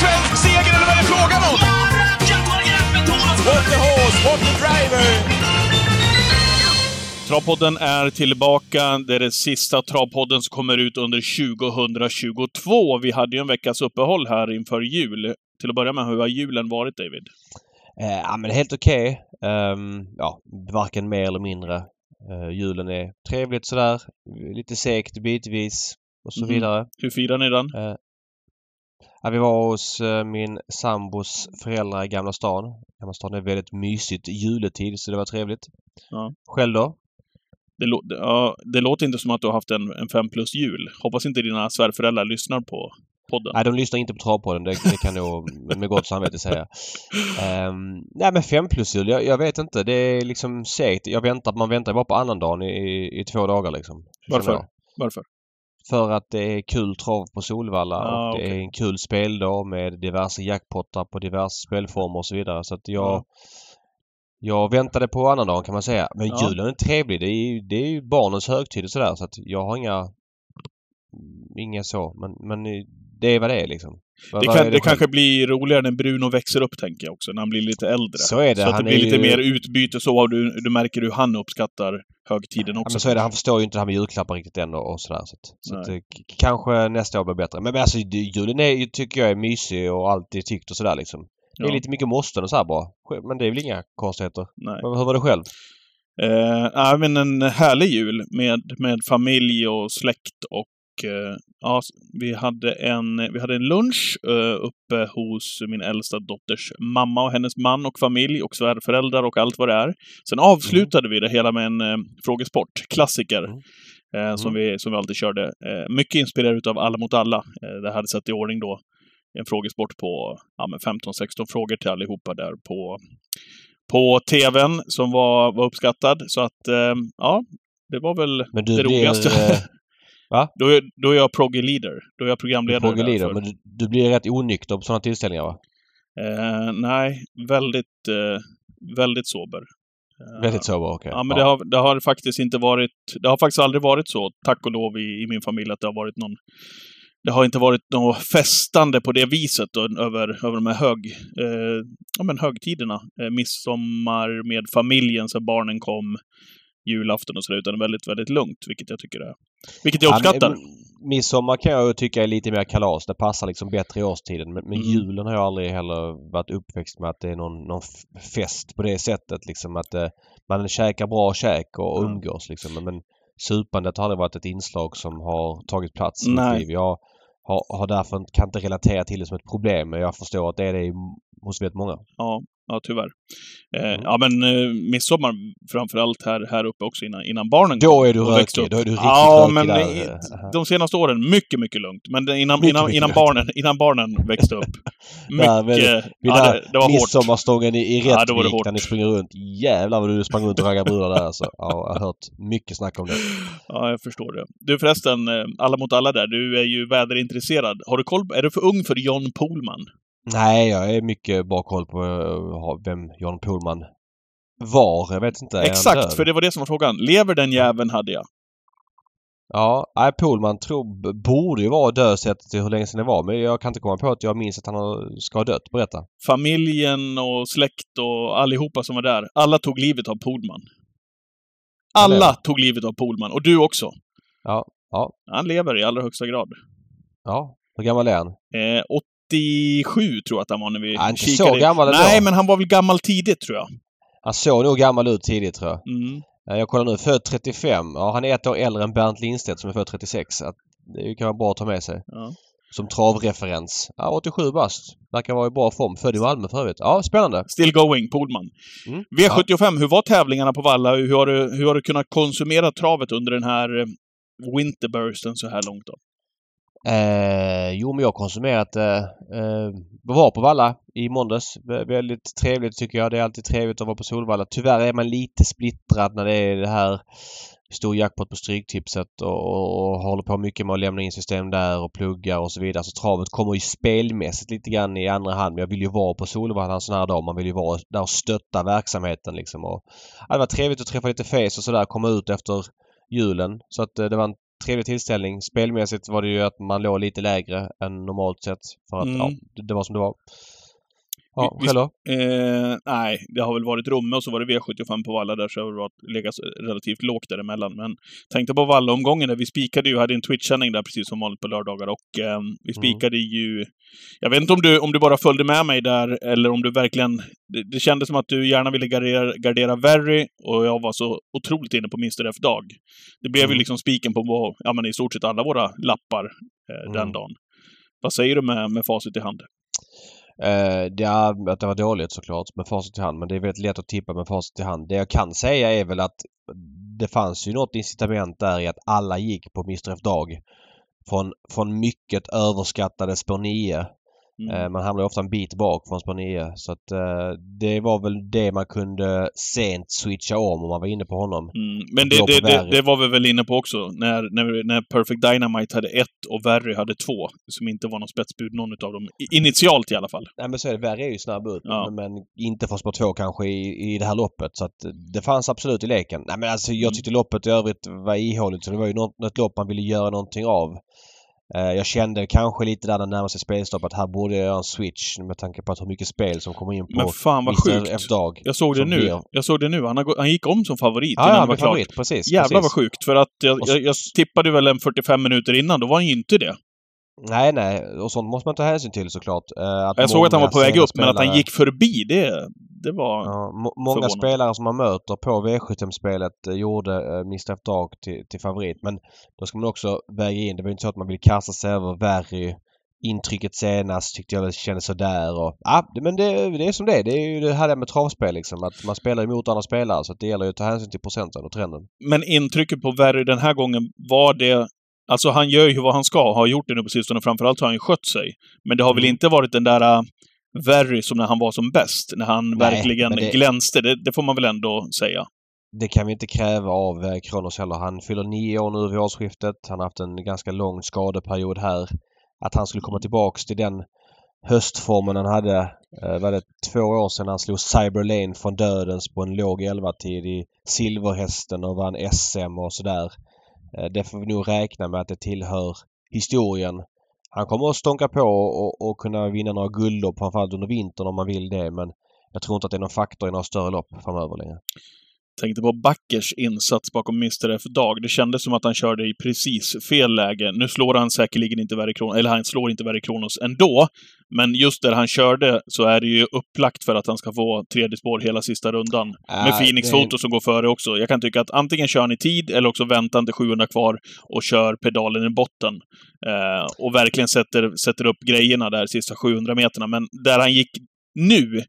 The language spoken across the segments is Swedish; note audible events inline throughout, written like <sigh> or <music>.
svensk seger eller vad är det frågan om? What the horse, what the driver! Travpodden är tillbaka. Det är den sista Travpodden som kommer ut under 2022. Vi hade ju en veckas uppehåll här inför jul. Till att börja med, hur har julen varit, David? Eh, ja, men helt okej. Ehm, ja, varken mer eller mindre. Eh, julen är trevligt sådär. Lite segt bitvis och så Mhm. vidare. Hur firar ni den? Ja, vi var hos eh, min sambos föräldrar i Gamla stan. Gamla stan är väldigt mysigt juletid så det var trevligt. Ja. Själv då? Det, lå- ja, det låter inte som att du har haft en, en fem plus jul. Hoppas inte dina svärföräldrar lyssnar på podden. Nej, de lyssnar inte på Travpodden. Det, det kan jag med gott samvete säga. Um, nej, men fem plus jul. Jag, jag vet inte. Det är liksom segt. Jag väntar, man väntar bara på annandagen i, i, i två dagar liksom. Varför? Varför? För att det är kul trav på Solvalla Ah, och det okej. är en kul speldag med diverse jackpottar på diverse spelformer och så vidare. Så att jag... Ja. Jag väntade på annandagen kan man säga. Men Ja. julen är trevlig. Det är ju det är ju barnens högtid och sådär så att jag har inga... Inga så. Men, men det är vad det är liksom. Vad- Det, vad kan, är det själv? kanske blir roligare när Bruno växer upp, tänker jag också. När han blir lite äldre. Så är det. Så att det blir lite ju- mer utbyte så. Du, du märker hur han uppskattar högtiden Ja, också. men så är det. Han förstår ju inte det här med julklappar riktigt än och, och sådär. Så, att, så att, kanske nästa år blir bättre. Men, men alltså det- julen är, tycker jag är mysig och alltid tyckt och sådär liksom. Det är Ja. lite mycket måsten och så här bara. Men det är väl inga konstigheter. Nej. Men hur var det själv? Eh, ja, men en härlig jul med, med familj och släkt och eh, ja, vi hade en, vi hade en lunch eh, uppe hos min äldsta dotters mamma och hennes man och familj och svärföräldrar och allt vad det är. Sen avslutade vi det hela med en eh, frågesport, klassiker. Mm. Eh, som, vi, som vi alltid körde. Mycket inspirerad av Alla mot alla. Det hade satt i ordning då en frågesport på ja, men 15-16 frågor till allihopa där på, på TVn som var, var uppskattad. Så att, ja, det var väl du det roligaste. Va? Då är, då är jag proggy leader. Då är jag programledare. Proggy leader, men du, du blir rätt onykter på sådana tillställningar va? Eh, nej, väldigt, eh, väldigt sober. Eh, Väldigt sober, okej. Ja, men Det, har, det har faktiskt inte varit... Det har faktiskt aldrig varit så, tack och lov, i, i min familj att det har varit någon... Det har inte varit något festande på det viset då, över, över de här hög, eh, ja, men högtiderna. Eh, midsommar med familjen, så barnen kom, julafton och sådär, utan väldigt, väldigt lugnt, vilket jag tycker är... Vilket jag Ja, men, uppskattar. Midsommar kan jag tycka är lite mer kalas. Det passar liksom bättre i årstiden. Men, men Mm. julen har jag aldrig heller varit uppväxt med att det är någon, någon fest på det sättet. Liksom att eh, man käkar bra käk och Ja. umgås liksom. Men, supandet har aldrig varit ett inslag som har tagit plats i mitt liv. Jag har, har därför kan inte relatera till det som ett problem. Men jag förstår att det är det hos väldigt många. Ja, ja tyvärr. Eh, Mm. Ja, men eh, midsommar framförallt här, här uppe också innan, innan barnen Då kom är du rökig. upp. Då är du riktigt Ja, rökig men i, de senaste åren, mycket, mycket lugnt. Men det, innan, Mycket, innan, mycket innan, barnen, innan barnen växte upp. <laughs> Mycket. väldigt- Vid ja, det, det var hårt. Midsommarstången i, i Ja, Rättvik hårt. när ni springer runt. Jävlar vad du sprang runt och raggade brudar där alltså. Ja, jag har hört mycket snack om det. <laughs> Ja, jag förstår det. Du förresten, eh, alla mot alla där, du är ju väderintresserad. Har du koll, är du för ung för John Pohlman? Nej, jag är mycket bra koll på eh, vem John Pohlman var. Jag vet inte. Exakt, för det var det som var frågan. Lever den jäveln, hade jag. Ja, nej, Pohlman tror, borde ju vara död sett till hur länge sedan det var. Men jag kan inte komma på att jag minns att han ska ha dött. Berätta. Familjen och släkt och allihopa som var där, alla tog livet av Pohlman. Alla lever. tog livet av Pohlman. Och du också. Ja, ja, Han lever i allra högsta grad. ja. Hur gammal är han? Eh, 87 tror jag att han var när vi Ja, inte kikade. så gammal ändå. Nej, men han var väl gammal tidigt tror jag. Han såg nog gammal ut tidigt tror jag. Mm. Eh, Jag kollar nu. Född 35. Ja, han är ett år äldre än Bernt Lindstedt som är född 36. Att det kan vara bra att ta med sig. Ja. Som travreferens. Ja, 87 bast. Verkar vara i bra form. Född i Malmö för övrigt. Ja, spännande. Still going, Pohlman. Mm. V75, hur var tävlingarna på Valla? Hur har, du, hur har du kunnat konsumera travet under den här eh, winterbursten så här långt då? Eh, jo, men jag har konsumerat eh, eh, var på Valla i måndags. Väldigt trevligt tycker jag. Det är alltid trevligt att vara på Solvalla. Tyvärr är man lite splittrad när det är det här stor jackpot på Stryktipset och, och, och håller på mycket med att lämna in system där och pluggar och så vidare. Så travet kommer ju spelmässigt lite grann i andra hand. Men jag vill ju vara på Solvalla en sån här dag. Man vill ju vara där och stötta verksamheten liksom. Och, ja, det var trevligt att träffa lite face och sådär. Komma ut efter julen. Så att eh, det var en trevlig tillställning. Spelmässigt var det ju att man låg lite lägre än normalt sett. För att Mm. ja, det, det var som det var. Ja, Vi-? Eh, nej, det har väl varit Romme och så var det V75 på Valla där, så har det varit, legat relativt lågt däremellan. Men tänkte på Valla-omgången där vi spikade ju, hade en Twitch-sändning där precis som vanligt på lördagar och eh, vi spikade ju... Jag vet inte om du, om du bara följde med mig där eller om du verkligen... Det, det kändes som att du gärna ville gardera, gardera Very och jag var så otroligt inne på Mr F-dag. Det blev ju Mm. liksom spiken på ja, men i stort sett alla våra lappar eh, den Mm. dagen. Vad säger du med, med facit i hand? Uh, ja, att det var dåligt såklart med facit i hand men det är väldigt lätt att tippa med facit i hand. Det jag kan säga är väl att det fanns ju något incitament där i att alla gick på Mr F Dag. Från, från mycket överskattade spår 9. Mm. Eh, man hamnar ofta en bit bak från 9 så att eh, det var väl det man kunde sent switcha om om man var inne på honom. Mm, men det, det, det, Verry. det var vi väl inne på också. När, när, när Perfect Dynamite hade ett och Verry hade två. Som inte var någon spetsbud, någon av dem. Initialt i alla fall. Nej men så är det. Värre är ju snabb ut Ja. men inte från spår 2 kanske i, i det här loppet. Så att det fanns absolut i leken. Nej men alltså jag Mm. tyckte loppet i övrigt var ihåligt så det var ju något, något lopp man ville göra någonting av. Eh, Jag kände kanske lite där när det sig spelstopp att här borde jag göra en switch med tanke på att hur mycket spel som kommer in på Men fan vad sjukt. F-dag. Jag såg det nu. blir- Jag såg det nu. Han, har, han gick om som favorit Ja, innan ja, det var favorit. Precis. Jävlar precis. vad sjukt. För att jag, så- jag, jag tippade väl en 45 minuter innan. Då var han ju inte det. Nej, nej. Och sånt måste man ta hänsyn till såklart. Eh, Att Jag såg att han var på väg upp, men att han spelare- gick förbi, det, det var... Ja, må- många Förvånande. spelare som man möter på V75-spelet eh, gjorde eh, Mr Dag till, till favorit. Men då ska man också väga in, det var inte så att man vill kasta sig över Verry. Intrycket senast tyckte jag kändes sådär och... Ja, men det, det är som det är. Det är ju det här med travspel liksom. Att man spelar emot andra spelare så det gäller ju att ta hänsyn till procenten och trenden. Men intrycket på Verry den här gången, var det... Alltså han gör ju vad han ska, har gjort det nu på sistone. Framförallt har han ju skött sig. Men det har väl Mm. inte varit den där uh, Verry som när han var som bäst. När han Nej, verkligen det- glänste. Det, det får man väl ändå säga. Det kan vi inte kräva av eh, Kronos heller. Han fyller nio år nu vid årsskiftet. Han har haft en ganska lång skadeperiod här. Att han skulle komma tillbaks till den höstformen han hade. Eh, var det två år sedan han slog Cyber Lane från dödens på en låg 11-tid i Silverhästen och vann SM och sådär. Eh, det får vi nog räkna med att det tillhör historien. Han kommer att stånka på och, och kunna vinna några guldlopp framförallt under vintern om man vill det men jag tror inte att det är någon faktor i några större lopp framöver längre. Tänkte på Backers insats bakom Mr F Dag. Det kändes som att han körde i precis fel läge. Nu slår han säkerligen inte Verry Kronos, eller han slår inte Verry Kronos ändå. Men just där han körde så är det ju upplagt för att han ska få tredje spår hela sista rundan. Med Äh, Phoenix det- Foto som går före också. Jag kan tycka att antingen kör han i tid eller också väntar han till 700 kvar och kör pedalen i botten. Eh, och verkligen sätter, sätter upp grejerna där sista 700 meterna. Men där han gick nu,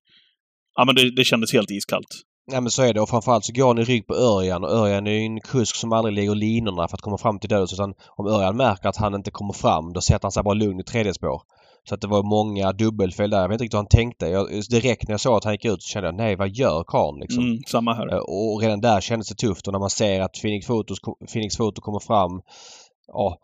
ja men det, det kändes helt iskallt. Ja men så är det och framförallt så går han i rygg på Örjan och Örjan är ju en kusk som aldrig lägger linorna för att komma fram till döds utan om Örjan märker att han inte kommer fram då sätter han sig bara lugn i tredje spår. Så att det var många dubbelfel där. Jag vet inte riktigt hur han tänkte. Jag, direkt när jag såg att han gick ut så kände jag nej vad gör karln liksom? Mm, samma här. Eh, Och redan där kändes det tufft och när man ser att Phoenix Photos, Phoenix Photo kommer fram Ja,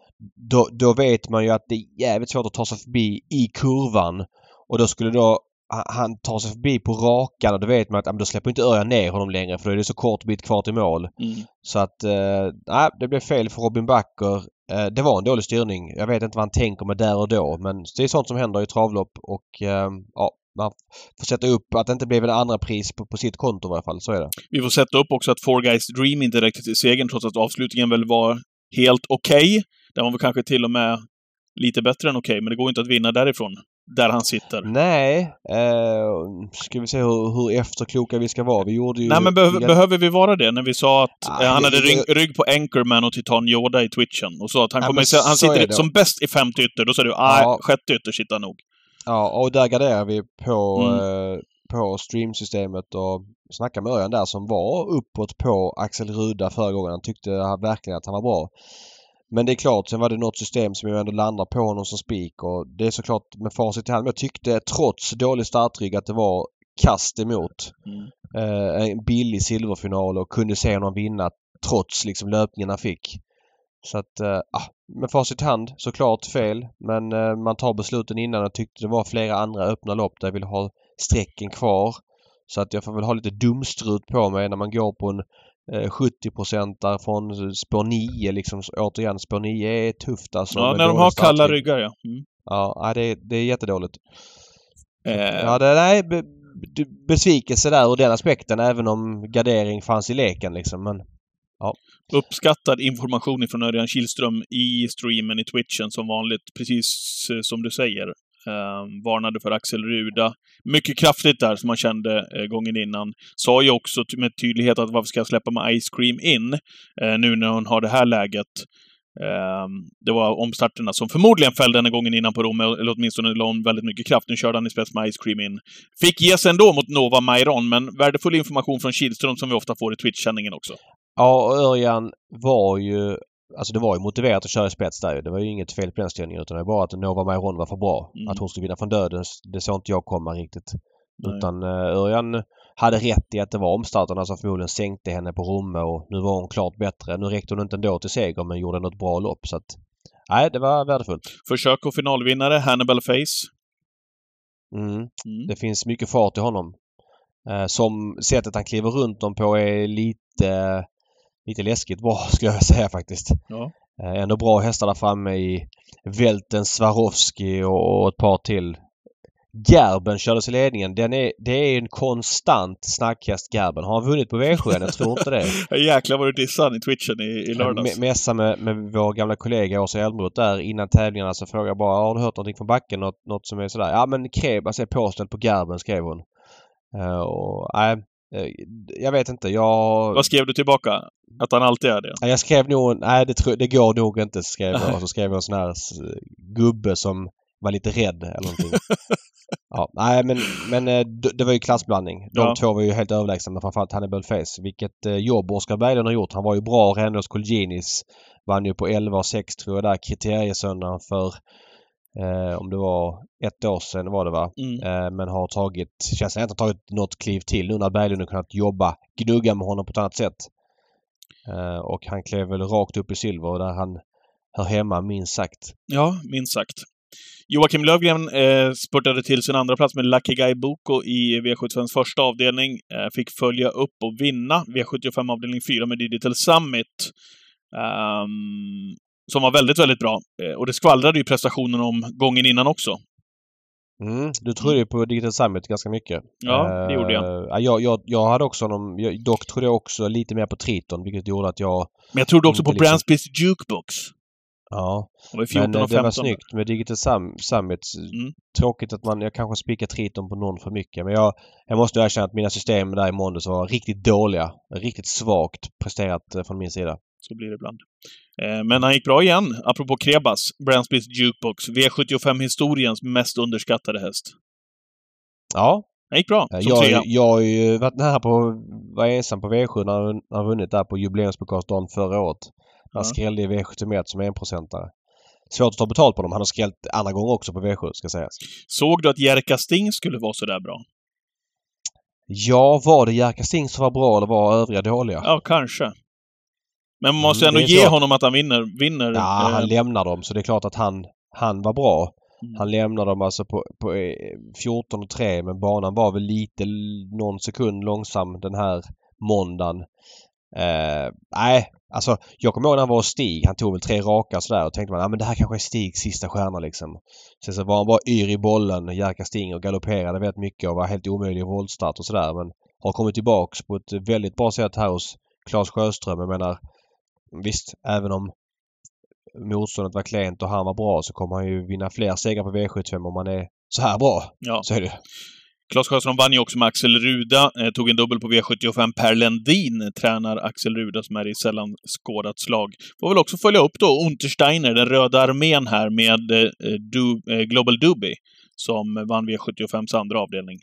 då, då vet man ju att det är jävligt svårt att ta sig förbi i kurvan. Och då skulle då han- tar sig förbi på rakan och då vet man att då släpper inte Örjan ner honom längre för då är det så kort bit kvar till mål. Mm. Så att, eh, nej, det blev fel för Robin Backer. Eh, det var en dålig styrning. Jag vet inte vad han tänker med där och då men det är sånt som händer i travlopp och eh, ja, man får sätta upp att det inte blev en andra pris på, på sitt konto i alla fall. Så är det. Vi får sätta upp också att Four Guys Dream inte räckte till segern trots att avslutningen väl var helt okej. Den var väl kanske till och med lite bättre än okej, men det går inte att vinna därifrån. Där han sitter. Nej. Eh, ska vi se hur, hur efterkloka vi ska vara. Vi gjorde ju... Nej, men behöver, vi- behöver vi vara det? När vi sa att Ah, han hade rygg, rygg på Anchorman och Titan Yoda i twitchen och sa att han kommer... Han sitter som bäst i femte ytter. Då sa du, ah, Ja. sjätte ytter sitter han nog. Ja, och där garderar vi på, Mm. eh, på streamsystemet och snackade med Örjan där som var uppåt på Axel Ruda förra gången. Han tyckte verkligen att han var bra. Men det är klart, sen var det något system som jag ändå landar på honom som spik och det är såklart med facit i hand. Men jag tyckte trots dålig startrygg att det var kast emot. Mm. Eh, en billig silverfinal och kunde se honom vinna trots liksom löpningen han fick. Så att, eh, ah, med facit i hand såklart fel. Men eh, man tar besluten innan och tyckte det var flera andra öppna lopp där jag vill ha strecken kvar. Så att jag får väl ha lite dumstrut på mig när man går på en eh, 70 från spår 9 liksom. Återigen, spår 9 är tufft alltså. Ja, när de har kalla startvind. ryggar ja. Mm. Ja, det, det är jättedåligt. Eh, Ja, det, nej, be, be, besvikelse där ur den aspekten även om gardering fanns i leken liksom. Men uppskattad information från Örjan Kihlström i streamen i Twitchen som vanligt, precis eh, som du säger. Eh, varnade för Axel Ruda. Mycket kraftigt där, som man kände eh, gången innan. Sa ju också med tydlighet att varför ska jag släppa med Ice Cream in, eh, nu när hon har det här läget. Eh, det var omstarterna som förmodligen fällde henne gången innan på Rom, eller åtminstone la hon väldigt mycket kraft. Nu körde han i spets med Ice Cream in. Fick ge sig ändå mot Nova Mairon, men värdefull information från Kihlström som vi ofta får i Twitch-sändningen också. ja, Örjan var ju Alltså det var ju motiverat att köra i spets där. Det var ju inget fel på den styrningen utan det var att Nova Mairon var för bra. Mm. Att hon skulle vinna från döden, det såg inte jag komma riktigt. Nej. Utan uh, Örjan hade rätt i att det var omstarterna som förmodligen sänkte henne på Romme och nu var hon klart bättre. Nu räckte hon inte ändå till seger men gjorde något bra lopp så att... Nej, det var värdefullt. Försök och finalvinnare, Hannibal Face. Mm. Mm. Det finns mycket fart i honom. Eh, som sättet han kliver runt dem på är lite, lite läskigt bra <laughs> skulle jag säga faktiskt. Ja. Eh, ändå bra hästar där framme i Välten, Swarovski och, och ett par till. Gerben kördes i ledningen. Den är, det är en konstant snackhäst Gerben. Har han vunnit på V7? Jag tror inte det. <laughs> Jäklar vad du dissade i twitchen i, i lördags. Mässa med, med vår gamla kollega Åsa Elmroth där innan tävlingarna så frågade jag bara har du hört någonting från backen? Något, något som är sådär? Ja men Krebas är påställd på Gerben skrev hon. Eh, och nej, jag vet inte. Jag, Vad skrev du tillbaka? Att han alltid är det? Ja, jag skrev nog... Nej, det, tro, det går nog inte, skrev jag. <laughs> Och så skrev jag en sån här gubbe som var lite rädd eller någonting. <laughs> ja, nej, men, men eh, det var ju klassblandning. De Ja. två var ju helt överlägsna, framförallt Hannibal Face. Vilket eh, jobb Oskar Berglund har gjort. Han var ju bra redan hos Colginis. Vann ju på 11 och 6 tror jag där kriteriesöndagen för eh, om det var ett år sedan var det va? Mm. Eh, men har tagit, känns att han har tagit något kliv till nu när Berglund har kunnat jobba, gnugga med honom på ett annat sätt. Eh, och han klev väl rakt upp i silver där han hör hemma minst sagt. Ja, minst sagt. Joakim Lövgren eh, spurtade till sin andra plats med Lucky Guy Boko i V75s första avdelning. Eh, fick följa upp och vinna V75 avdelning 4 med Digital Summit. Ehm, som var väldigt, väldigt bra. Eh, och det skvallrade ju prestationen om gången innan också. Mm, du trodde ju på Digital Summit ganska mycket. Ja, det gjorde jag. Eh, ja, jag, jag. Jag hade också någon, dock trodde jag också lite mer på Triton vilket gjorde att jag, Men jag trodde också på liksom- Bransbys Jukebox. Ja. Det var 14 Men eh, det var 15. snyggt med Digital Sum, Summit. Mm. Tråkigt att man, jag kanske spikar Triton på någon för mycket men jag, jag måste erkänna att mina system där i måndags var riktigt dåliga. Riktigt svagt presterat eh, från min sida. Så blir det ibland. Eh, men han gick bra igen, apropå Krebas. Bransbys Jukebox. V75-historiens mest underskattade häst. Ja, Han gick bra, som Jag, trea. jag har ju varit nära på var ensam på V7 när han vunnit där på jubileumspokalsdagen förra året. Han skrällde i V71 som enprocentare. Svårt att ta betalt på dem. Han har skrällt andra gånger också på V7 ska sägas. Såg du att Jerka Sting skulle vara så där bra? Ja, var det Jerka Sting som var bra eller var övriga dåliga? Ja, kanske. Men man måste Mm, ändå ge så. honom att han vinner. vinner Ja, eh, han lämnar dem så det är klart att han, han var bra. Mm. Han lämnar dem alltså på, på eh, 14 och 3 men banan var väl lite någon sekund långsam den här måndagen. Eh, nej, alltså jag kommer ihåg när han var hos Stig. Han tog väl tre raka sådär och tänkte man ah, men det här kanske är Stigs sista stjärna liksom. Sen så var han bara yr i bollen, Jerka Sting och galopperade väldigt mycket och var helt omöjlig i voltstart och sådär men har kommit tillbaks på ett väldigt bra sätt här hos Claes Sjöström. Jag menar visst, även om motståndet var klent och han var bra så kommer han ju vinna fler segrar på V75 om han är så här bra. Ja. Så är det. Claes Sjöström vann ju också med Axel Ruda. Eh, tog en dubbel på V75. Per Lendin tränar Axel Ruda som är i sällan skådat slag. Får väl också följa upp då Untersteiner, den röda armén här med eh, du, eh, Global Duby som vann V75s andra avdelning.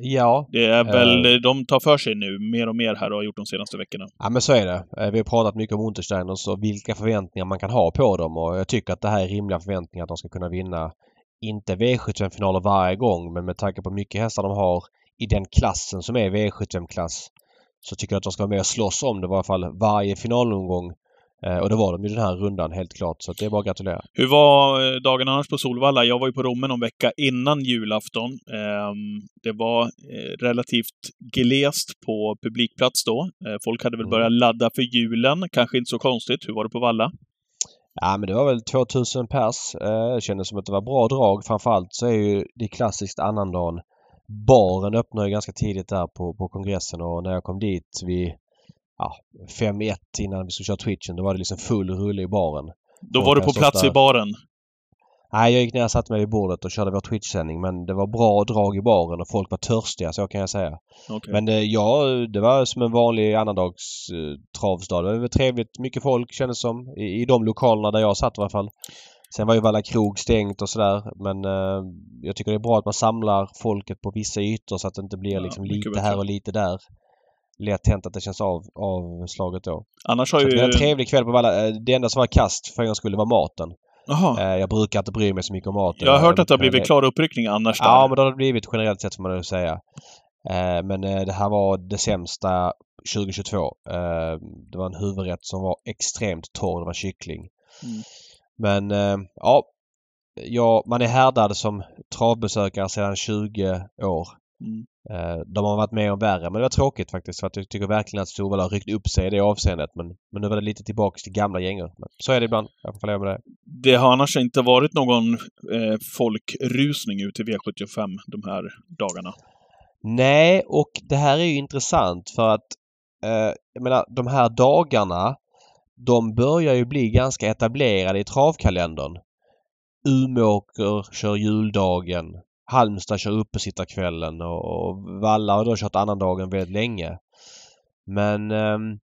Ja, Det är väl, Eh. de tar för sig nu mer och mer här och har gjort de senaste veckorna. Ja men så är det. Eh, Vi har pratat mycket om Untersteiners och vilka förväntningar man kan ha på dem och jag tycker att det här är rimliga förväntningar att de ska kunna vinna inte V75-finaler varje gång men med tanke på mycket hästar de har i den klassen som är V75-klass så tycker jag att de ska vara med och slåss om det i varje fall varje finalomgång Eh, och det var de ju den här rundan helt klart. Så det är bara att gratulera. Hur var eh, dagen annars på Solvalla? Jag var ju på Romme någon vecka innan julafton. Ehm, Det var eh, relativt glest på publikplats då. Eh, Folk hade väl Mm. börjat ladda för julen. Kanske inte så konstigt. Hur var det på Valla? Ja men det var väl 2000 pers. Eh, kändes som att det var bra drag. Framförallt så är ju det klassiskt annandagen. Baren öppnade ju ganska tidigt där på, på kongressen och när jag kom dit vid ja, 5-1 innan vi skulle köra twitchen då var det liksom full rulle i baren. Då var du på plats i där. baren. Nej, jag gick ner och satte mig vid bordet och körde vår Twitch-sändning men det var bra drag i baren och folk var törstiga, så kan jag säga. Okej. Men det, ja, det var som en vanlig annandags eh, travsdag. Det var trevligt. Mycket folk kändes som i, i de lokalerna där jag satt i alla fall. Sen var ju Valla krog stängt och sådär men eh, jag tycker det är bra att man samlar folket på vissa ytor så att det inte blir Ja, liksom lite bättre. här och lite där. Lätt hänt att det känns av, avslaget då. Annars har Så ju... det var en trevlig kväll på Valla. Eh, Det enda som var kast för en gångs skull var maten. Jaha. Eh, Jag brukar inte bry mig så mycket om maten. Jag har hört att det har blivit klar uppryckning annars Ja, där. men det har blivit generellt sett får man säga. Eh, men eh, det här var det sämsta 2022. Eh, det var en huvudrätt som var extremt torr. Det var kyckling. Mm. Men eh, ja, ja, man är härdad som travbesökare sedan 20 år. Mm. Eh, de har varit med om värre men det var tråkigt faktiskt för att jag tycker verkligen att Storvalla har ryckt upp sig i det avseendet. Men, men nu var det lite tillbaks till gamla gängor. Men så är det ibland. Jag får med det. Det har annars inte varit någon eh, folkrusning ut till V75 de här dagarna. Nej, och det här är ju intressant för att eh, jag menar de här dagarna de börjar ju bli ganska etablerade i travkalendern. Umeåker kör juldagen. Halmstad kör uppesittarkvällen och, och Valla har då kört annandagen väldigt länge. Men ehm,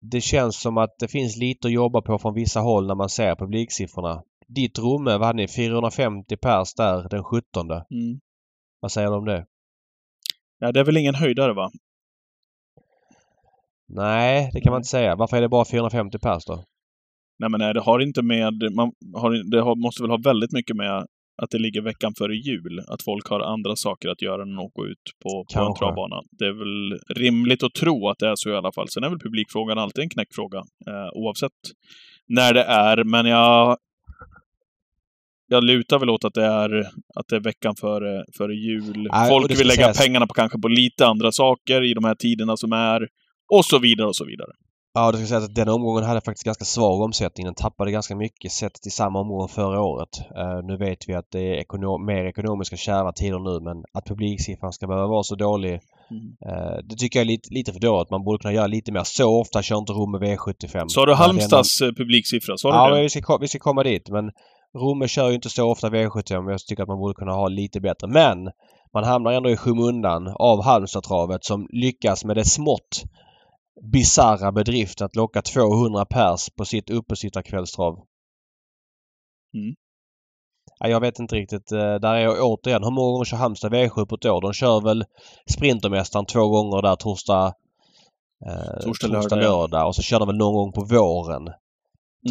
det känns som att det finns lite att jobba på från vissa håll när man ser publiksiffrorna. Ditt Romme, vad hade ni? 450 pers där den 17. Mm. Vad säger du om det? Ja, det är väl ingen höjdare va? Nej, det kan man inte säga. Varför är det bara 450 pers då? Nej men nej, det har inte med... Man har, det har, måste väl ha väldigt mycket med att det ligger veckan före jul. Att folk har andra saker att göra än att gå ut på, på en travbana. Det är väl rimligt att tro att det är så i alla fall. Sen är väl publikfrågan alltid en knäckfråga. Eh, oavsett när det är. Men jag... Jag lutar väl åt att det är, att det är veckan före, före jul. Nej, Folk vill lägga pengarna på kanske på lite andra saker i de här tiderna som är. Och så vidare och så vidare. Ja, det ska sägas att den omgången hade faktiskt ganska svag omsättning. Den tappade ganska mycket sett till samma omgång förra året. Eh, nu vet vi att det är ekono mer ekonomiska kärva tider nu men att publiksiffran ska behöva vara så dålig Mm. eh, det tycker jag är lite, lite för dåligt. Man borde kunna göra lite mer. Så ofta kör inte Romme V75. Sa du Ja, Halmstads eh, publiksiffra? Sa du Ja, det? men vi ska, vi ska komma dit. Men Romme kör ju inte så ofta V75 men jag tycker att man borde kunna ha lite bättre. Men man hamnar ändå i skymundan av Halmstadtravet som lyckas med det smått bisarra bedriften att locka 200 pers på sitt uppesittarkvällstrav. Mm. Ja, jag vet inte riktigt. eh, Där är jag återigen. Hur många gånger kör Halmstad V7 på ett år? De kör väl Sprintermästaren två gånger där torsdag, eh, Torsdag, torsdag lördag. Och så kör de väl någon gång på våren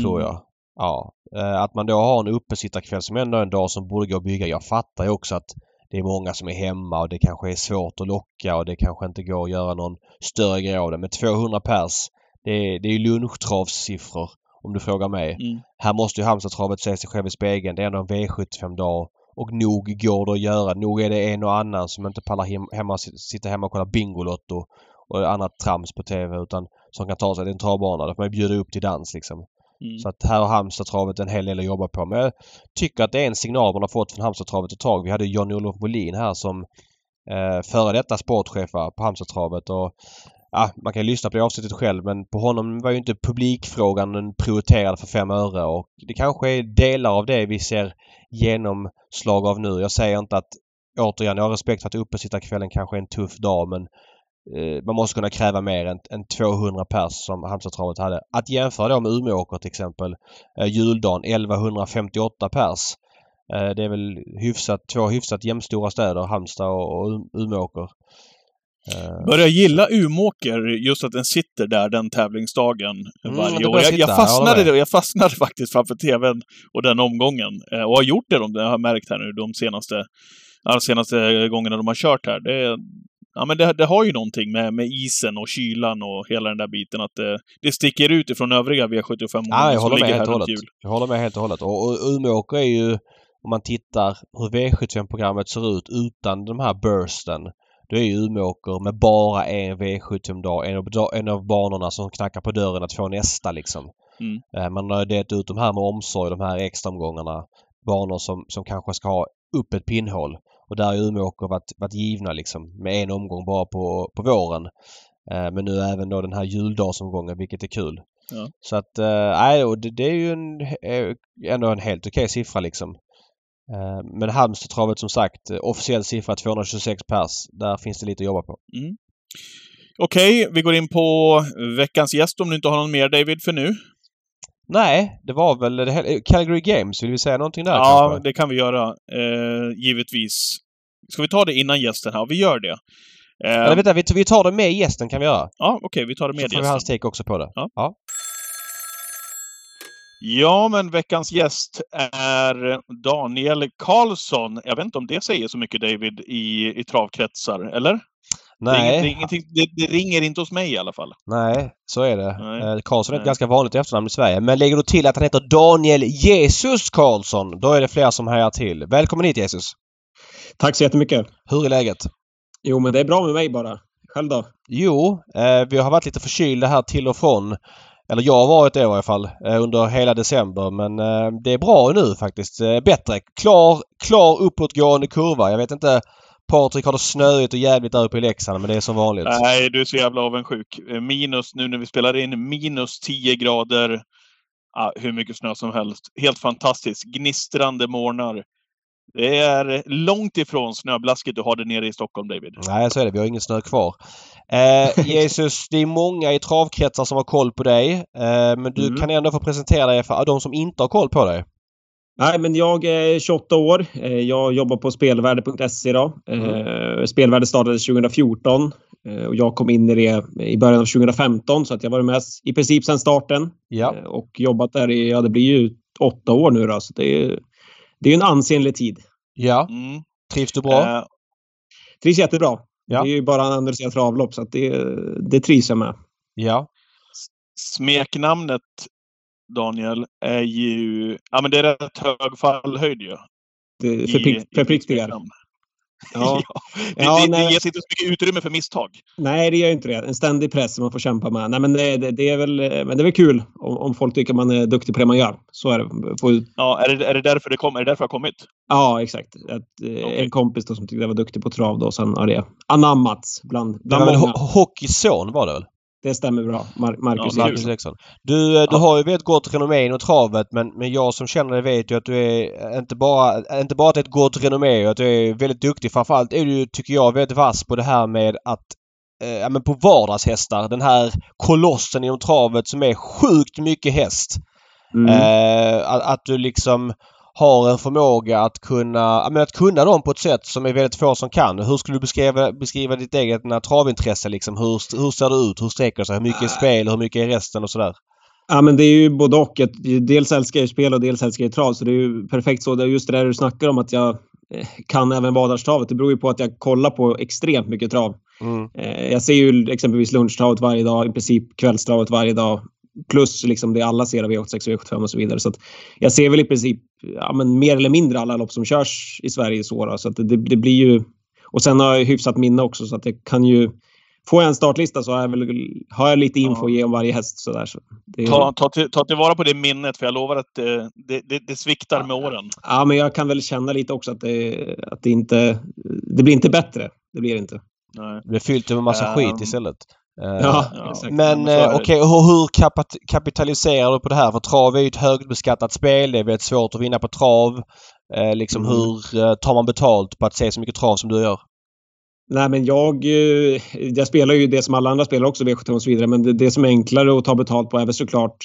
tror Mm. jag. Ja. Eh, Att man då har en uppesittarkväll som ändå är en dag som borde gå att bygga. Jag fattar ju också att det är många som är hemma och det kanske är svårt att locka och det kanske inte går att göra någon större grej av det. Men 200 pers, det är, det är lunchtravssiffror om du frågar mig. Mm. Här måste ju Halmstadstravet se sig själv i spegeln. Det är ändå en V75-dag. Och nog går det att göra. Nog är det en och annan som inte pallar hem, hemma, sitta hemma och kolla Bingolotto och annat trams på TV utan som kan ta sig till en travbana. Då får man bjuda upp till dans liksom. Mm. Så att här har Halmstadstravet en hel del att jobba på. Men jag tycker att det är en signal man har fått från Halmstadtravet ett tag. Vi hade Johnny-Olof Molin här som eh, före detta sportchef på Halmstadstravet. Och, ja, man kan ju lyssna på det avsnittet själv men på honom var ju inte publikfrågan prioriterad för fem öre och det kanske är delar av det vi ser genomslag av nu. Jag säger inte att återigen, jag har respekt för att uppesittarkvällen kanske är en tuff dag men man måste kunna kräva mer än, än 200 pers som Halmstadstravet hade. Att jämföra då med Umeåker till exempel. Eh, juldagen 1158 pers. Eh, det är väl hyfsat, två hyfsat jämnstora städer, Halmstad och, och Um- Umeåker. Eh, Börjar gilla Umeåker, just att den sitter där den tävlingsdagen Mm, varje år. Jag, jag, jag fastnade, med. jag fastnade faktiskt framför TVn och den omgången. Eh, och har gjort det, de, det har jag märkt här nu, de senaste, de senaste gångerna de har kört här. Det, ja, men det, det har ju någonting med, med isen och kylan och hela den där biten. Att det, det sticker ut ifrån övriga V75 Ja, jag håller med helt och hållet. jul. Jag håller med helt och hållet. Och, och Umeåker är ju, om man tittar hur V75-programmet ser ut utan de här bursten. Då är ju Umeåker med bara en V75-dag en av, en av banorna som knackar på dörren att få nästa liksom. Mm. Eh, Man har delat ut de här med omsorg, de här extra omgångarna. Banor som, som kanske ska ha upp ett pinnhål. Och där har Umeåker varit, varit givna liksom med en omgång bara på, på våren. Eh, Men nu även då den här juldagsomgången vilket är kul. Ja. Så att, eh, nej, och det, det är ju en, eh, ändå en helt okej siffra liksom. Men Halmstadtravet som sagt, officiell siffra 226 pers. Där finns det lite att jobba på. Okej, vi går in på veckans gäst om du inte har någon mer David för nu. Nej, det var väl det här, Calgary Games. Vill vi säga någonting där Ja, kanske? det kan vi göra. Eh, givetvis. Ska vi ta det innan gästen här? Vi gör det. Eh, Eller vänta, vi, vi tar det med gästen kan vi göra. ja, okej, vi tar det Så med får vi gästen. hans take också på det. Ja. Ja, men veckans gäst är Daniel Karlsson. Jag vet inte om det säger så mycket David i, i travkretsar, eller? Det, är Nej, inget, det, är det, det ringer inte hos mig i alla fall. nej, så är det. Nej. Eh, Karlsson är ett Nej. ganska vanligt efternamn i Sverige. Men lägger du till att han heter Daniel Jesus Karlsson, då är det fler som hejar till. Välkommen hit Jesus! Tack så jättemycket. Hur är läget? Jo, men det är bra med mig bara. Själv då? Jo, eh, vi har varit lite förkylda här till och från. Eller jag har varit det i varje fall eh, under hela december men eh, det är bra nu faktiskt. Eh, bättre. Klar, klar uppåtgående kurva. Jag vet inte Patrik har det snöigt och jävligt där uppe i Leksand men det är som vanligt. Nej, du är så jävla avundsjuk. Eh, Minus, nu när vi spelar in, minus 10 grader. Ja, hur mycket snö som helst. Helt fantastiskt. Gnistrande morgnar. Det är långt ifrån snöblasket du har där nere i Stockholm, David. Nej, så är det. Vi har ingen snö kvar. Eh, <laughs> Jesus, det är många i travkretsar som har koll på dig. Eh, men du Mm. kan ändå få presentera dig för de som inte har koll på dig. Nej, men jag är 28 år. Eh, Jag jobbar på spelvärde.se idag. Eh, Spelvärde startades 2014 eh, och jag kom in i det i början av 2015 så att jag varit med i princip sedan starten Ja. och jobbat där i, ja det blir ju åtta år nu då, så det är, det är en ansenlig tid. Ja. Mm. Trivs du bra? Eh, Trivs jättebra. Ja. Det är ju bara en analysera travlopp så att det, det trivs jag med. Ja. smeknamnet Daniel är ju... Ja, men det är rätt hög fallhöjd ju. Det, förpliktigar. smeknamn. <laughs> Ja. det, Ja, det, det ges inte så mycket utrymme för misstag. Nej, det gör inte det. En ständig press som man får kämpa med. Nej, men det, det, det är väl, men det är väl kul om, om folk tycker man är duktig på det man gör. Så är det. Får, Ja, är, det, är, det därför det kom, är det därför det har kommit? ja, exakt. Att, eh, Okej. En kompis då som tyckte jag var duktig på trav då, sen har det anammats bland, Det bland var väl många. ho- Hockeys son var det väl? Det stämmer bra. Mar Marcus Ja. Marcus Eriksson. Du, eh, du Ja. har ju väldigt gott renommé inom travet men, men jag som känner dig vet ju att du är eh, inte bara, inte bara att det är ett gott renommé och att du är väldigt duktig. Framförallt är du tycker jag, väldigt vass på det här med att eh, men på vardagshästar. Den här kolossen inom travet som är sjukt mycket häst. Mm. Eh, att, att du liksom har en förmåga att kunna, men att kunna dem på ett sätt som är väldigt få som kan. Hur skulle du beskriva, beskriva ditt eget travintresse liksom? Hur, hur ser det ut? Hur sträcker det sig? Hur mycket är spel? Hur mycket är resten och sådär? Ja, men det är ju både och. Dels älskar jag spel och dels älskar jag trav. Så det är ju perfekt så. Det är just det där du snackar om att jag eh, kan även vardagstravet. Det beror ju på att jag kollar på extremt mycket trav. Mm. Eh, Jag ser ju exempelvis lunchtravet varje dag, i princip kvällstravet varje dag. Plus liksom det alla ser av V86 och V75 och så vidare. Så att jag ser väl i princip ja, men mer eller mindre alla lopp som körs i Sverige så. Då. Så att det, det blir ju... Och sen har jag hyfsat minne också så att jag kan ju... Får jag en startlista så har jag, väl, har jag lite info Ja. att ge om varje häst. Så där, så det är, Ta, ta, till, ta tillvara på det minnet, för jag lovar att det, det, det, det sviktar med åren. Ja, men jag kan väl känna lite också att det, att det inte... Det blir inte bättre. Det blir det inte. Nej. Det är fyllt med massa Ehm, skit istället. Eh, Ja. Men eh, okej, och hur, kapitaliserar du på det här? För trav är ju ett högbeskattat spel. Det är väldigt svårt att vinna på trav. Eh, liksom Mm. hur tar man betalt på att se så mycket trav som du gör? Nej, men jag, jag spelar ju det som alla andra spelar också, V75 och så vidare. Men det, det som är enklare att ta betalt på är väl såklart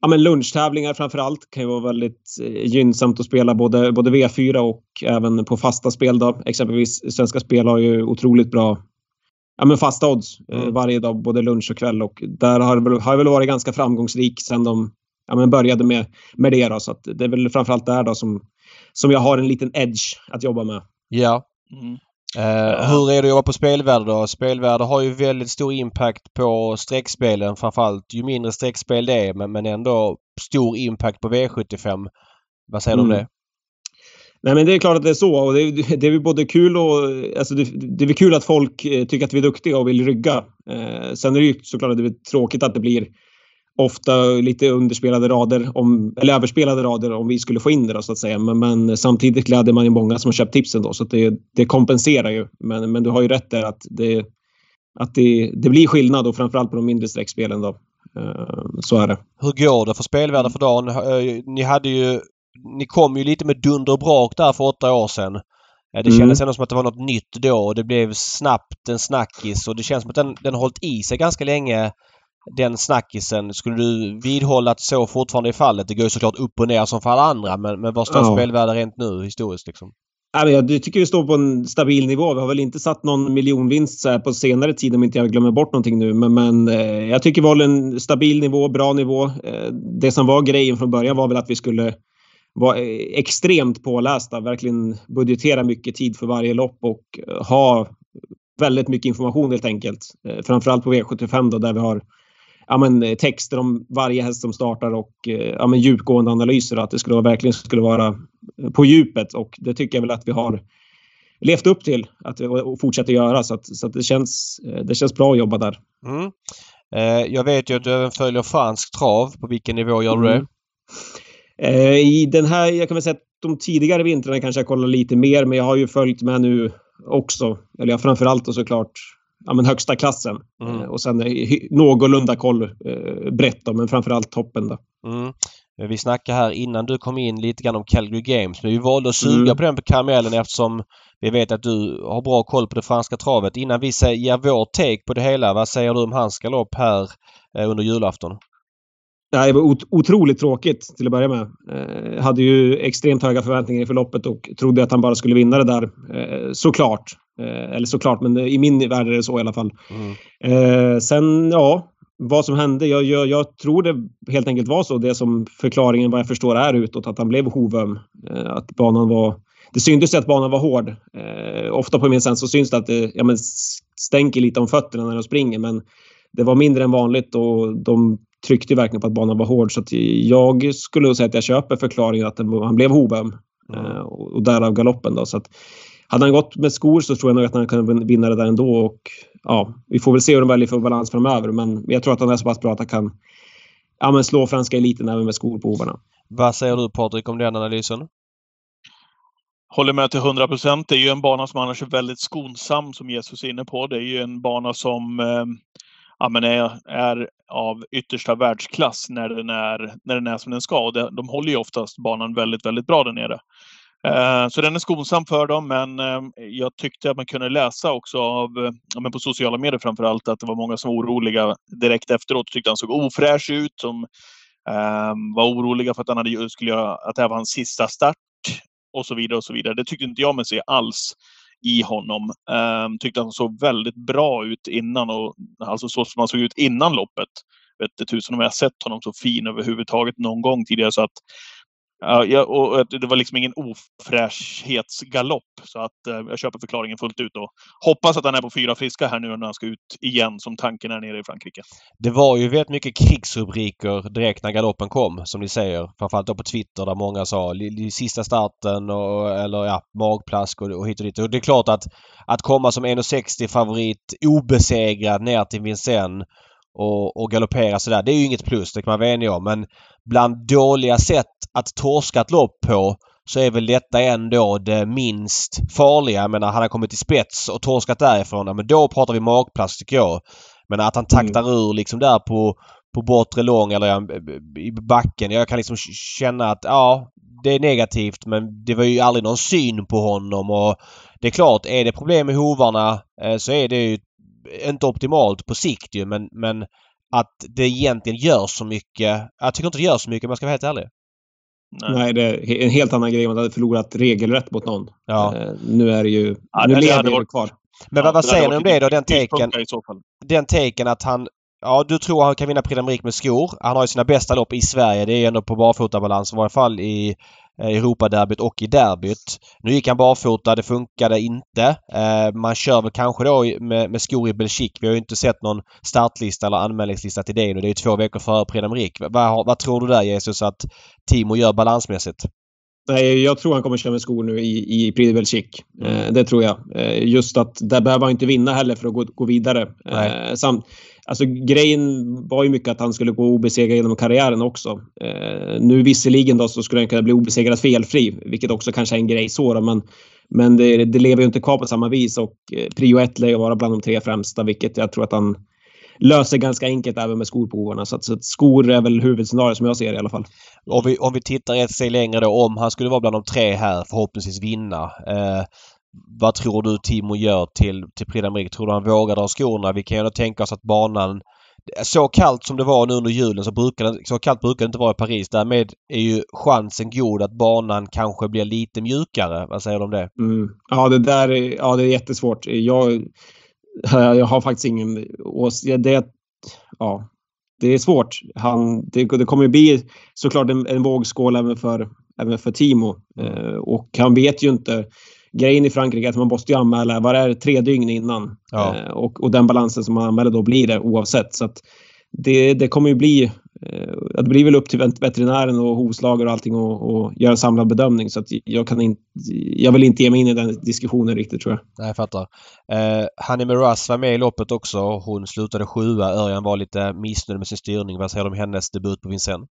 ja, men lunchtävlingar framför allt. kan ju vara väldigt gynnsamt att spela både, både V4 och även på fasta spel. Då. Exempelvis Svenska Spel har ju otroligt bra ja, men fasta odds eh, Mm. varje dag, både lunch och kväll. Och där har det väl, har jag väl varit ganska framgångsrik sedan de ja, men började med, med det. Då. Så att det är väl framförallt där då som, som jag har en liten edge att jobba med. Ja. Mm. Uh, hur är det att jobba på spelvärde då? Spelvärde har ju väldigt stor impact på streckspelen framförallt. Ju mindre streckspel det är men, men ändå stor impact på V75. Vad säger mm. du om mm. det? Nej, men det är klart att det är så. Och det, är, det är både kul och... Alltså det, det är kul att folk eh, tycker att vi är duktiga och vill rygga. Eh, sen är det ju såklart det är tråkigt att det blir ofta lite underspelade rader, om, eller överspelade rader om vi skulle få in det då, så att säga. Men, men samtidigt gläder man ju många som har köpt tipsen då, så det, det kompenserar ju. Men, men du har ju rätt där att det, att det, det blir skillnad och framförallt på de mindre streckspelen då. Eh, så är det. Hur går det för spelvärde för dagen? Eh, ni hade ju... Ni kom ju lite med dunder och brak där för åtta år sedan. Det kändes mm. ändå som att det var något nytt då och det blev snabbt en snackis och det känns som att den, den hållit i sig ganska länge den snackisen. Skulle du vidhålla att så fortfarande är fallet? Det går ju såklart upp och ner som för alla andra men, men vad står ja. spelvärde rent nu historiskt liksom? jag tycker vi står på en stabil nivå. Vi har väl inte satt någon miljonvinst så på senare tid om inte jag glömmer bort någonting nu. Men, men eh, jag tycker vi håller en stabil nivå, bra nivå. Eh, det som var grejen från början var väl att vi skulle vara eh, extremt pålästa. Verkligen budgetera mycket tid för varje lopp och eh, ha väldigt mycket information helt enkelt. Eh, framförallt på V75 då, där vi har ja, men, texter om varje häst som startar och ja, men, djupgående analyser. Att det skulle vara, verkligen skulle vara på djupet och det tycker jag väl att vi har levt upp till att, och fortsätter göra. Så, att, så att det, känns, det känns bra att jobba där. Mm. Eh, jag vet ju att du även följer fransk trav. På vilken nivå gör du det? Mm. Eh, I den här, jag kan väl säga att de tidigare vintrarna kanske jag kollar lite mer, men jag har ju följt med nu också. Eller ja, framförallt och såklart ja, men högsta klassen. Mm. Eh, och sen någorlunda koll eh, brett då, men framförallt toppen. Då. Mm. Vi snackade här innan du kom in lite grann om Calgary Games. Men vi valde att suga mm. på den karamellen eftersom vi vet att du har bra koll på det franska travet. Innan vi ger vår take på det hela, vad säger du om hans galopp här eh, under julafton? Det var otroligt tråkigt till att börja med. Jag hade ju extremt höga förväntningar inför loppet och trodde att han bara skulle vinna det där. Såklart. Eh, eller såklart, men i min värld är det så i alla fall. Mm. Eh, sen, ja, vad som hände. Jag, jag, jag, tror det helt enkelt var så. Det som förklaringen vad jag förstår är utåt, att han blev hovöm. Eh, att banan var... Det syntes att banan var hård. Eh, ofta på min sens så syns det att det ja, men stänker lite om fötterna när de springer, men det var mindre än vanligt och de tryckte verkligen på att banan var hård. Så jag skulle säga att jag köper förklaringen att han blev hovöm. Mm. Eh, och därav galoppen. Då. Så att, hade han gått med skor så tror jag nog att han kan vinna det där ändå. Och, ja, vi får väl se hur de väljer för balans framöver. Men jag tror att han är så pass bra att han kan ja, men slå franska eliten även med skor på hovarna. Vad säger du Patrik om den analysen? Håller med till 100 procent. Det är ju en bana som annars är väldigt skonsam som Jesus är inne på. Det är ju en bana som eh, ja, men är, är av yttersta världsklass när den är, när den är som den ska. Och de, de håller ju oftast banan väldigt, väldigt bra där nere. Eh, så den är skonsam för dem, men eh, jag tyckte att man kunde läsa också av, men på sociala medier framför allt, att det var många som var oroliga direkt efteråt. Tyckte han såg ofräsch ut, som um, var oroliga för att han hade, skulle göra, att det här var hans sista start och så vidare och så vidare. Det tyckte inte jag mig se alls i honom. Um, tyckte han såg väldigt bra ut innan och alltså så som han såg ut innan loppet. Vet tusen om jag sett honom så fin överhuvudtaget någon gång tidigare så att Ja, och det var liksom ingen ofräschhetsgalopp. Så att eh, jag köper förklaringen fullt ut och hoppas att han är på fyra friska här nu när han ska ut igen som tanken är nere i Frankrike. Det var ju väldigt mycket krigsrubriker direkt när galoppen kom som ni säger. Framförallt då på Twitter där många sa sista starten och, eller ja, magplask och, och hit och dit. Och det är klart att att komma som 1,60 favorit obesegrad ner till Vincennes och, och galoppera sådär. Det är ju inget plus, det kan man vara enig om. Men bland dåliga sätt att torska ett lopp på så är väl detta ändå det minst farliga. Jag menar, han har kommit till spets och torskat därifrån. Men då pratar vi magplats tycker jag. Men att han taktar mm. ur liksom där på, på bortre lång eller i backen. Jag kan liksom känna att ja, det är negativt men det var ju aldrig någon syn på honom och det är klart, är det problem med hovarna eh, så är det ju inte optimalt på sikt ju men, men att det egentligen gör så mycket. Jag tycker inte det gör så mycket om jag ska vara helt ärlig. Nej. Nej. det är en helt annan grej om man hade förlorat regelrätt mot någon. Ja. Uh, nu är det ju... Ja, nu lever det kvar. Men ja, vad, vad säger ni om det då? Den taken, den taken att han... Ja, du tror han kan vinna Prix med skor. Han har ju sina bästa lopp i Sverige. Det är ändå på barfotabalans i varje fall i eh, Europaderbyt och i derbyt. Nu gick han barfota, det funkade inte. Eh, man kör väl kanske då med, med skor i Belgique. Vi har ju inte sett någon startlista eller anmälningslista till det nu. Det är ju två veckor före Prix. Vad, vad tror du där Jesus att Timo gör balansmässigt? Nej, jag tror han kommer köra med skor nu i, i Prix Belgique. Eh, det tror jag. Eh, just att där behöver han inte vinna heller för att gå, gå vidare. Eh, samt, alltså, grejen var ju mycket att han skulle gå obesegrad genom karriären också. Eh, nu visserligen då så skulle han kunna bli obesegrad felfri, vilket också kanske är en grej så då, men men det, det lever ju inte kvar på samma vis och eh, prio ett lär ju vara bland de tre främsta, vilket jag tror att han löser ganska enkelt även med skor på ovarna. Så, att, så att skor är väl huvudscenariot som jag ser det i alla fall. Om vi, om vi tittar ett steg längre då, om han skulle vara bland de tre här, förhoppningsvis vinna. Eh, vad tror du Timo gör till, till Prix d'Amérique? Tror du han vågar dra skorna? Vi kan ju tänka oss att banan så kallt som det var nu under julen så, brukar det, så kallt brukar det inte vara i Paris. Därmed är ju chansen god att banan kanske blir lite mjukare. Vad säger du om det? Mm. Ja, det där är, ja, det är jättesvårt. Jag, jag har faktiskt ingen åsikt. Det, ja, det är svårt. Han, det, det kommer bli såklart en, en vågskål även för, även för Timo. Eh, och han vet ju inte. Grejen i Frankrike är att man måste ju anmäla, vad är det, tre dygn innan. Ja. Eh, och, och den balansen som man anmäler då blir det oavsett. Så det, det kommer ju bli eh, det blir väl upp till veterinären och hovslagare och allting och, och göra en samlad bedömning. Så att jag kan inte, jag vill inte ge mig in i den diskussionen riktigt tror jag. Nej, jag fattar. Eh, Hanni Miraz var med i loppet också. Hon slutade sjua. Örjan var lite missnöjd med sin styrning. Vad säger du om hennes debut på Vincennes?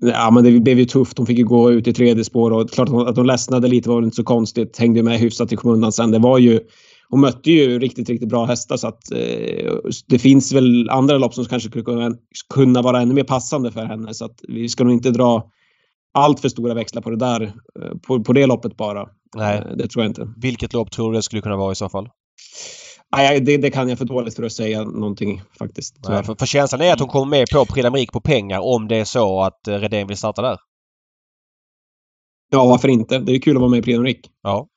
Ja, men det blev ju tufft. Hon fick ju gå ut i tredje spår och klart att hon ledsnade lite var väl inte så konstigt. Hängde med hyfsat i skymundan sen. Det var ju hon mötte ju riktigt, riktigt bra hästar så att eh, det finns väl andra lopp som kanske skulle kunna, kunna vara ännu mer passande för henne så att vi ska nog inte dra allt för stora växlar på det där, eh, på, på det loppet bara. Nej. Eh, det tror jag inte. Vilket lopp tror du det skulle kunna vara i så fall? Nej, det, det kan jag för dåligt för att säga någonting faktiskt. Nej, för, för känslan är att hon kommer med på Prix d'Amérique på pengar om det är så att eh, Redén vill starta där. Ja, varför inte? Det är kul att vara med i Prix d'Amérique. Ja. <laughs>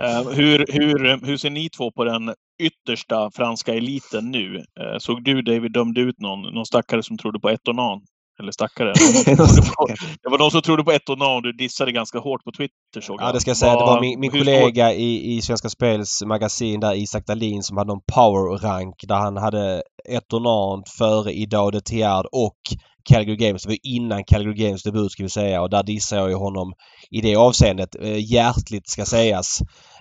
Eh, hur, hur, hur ser ni två på den yttersta franska eliten nu? Eh, såg du, David, dömde ut någon, någon stackare som trodde på Etonan? Eller stackare? det var <laughs> någon som trodde på Etonan och du dissade ganska hårt på Twitter såg Ja, det ska jag säga. Det var min, min kollega i, i Svenska Spels magasin där, Isak Dahlin, som hade någon power-rank där han hade Etonan före Idao de Tiard och Calgary Games. Det var innan Calgary Games debut ska vi säga och där dissar jag ju honom i det avseendet. Eh, hjärtligt ska sägas.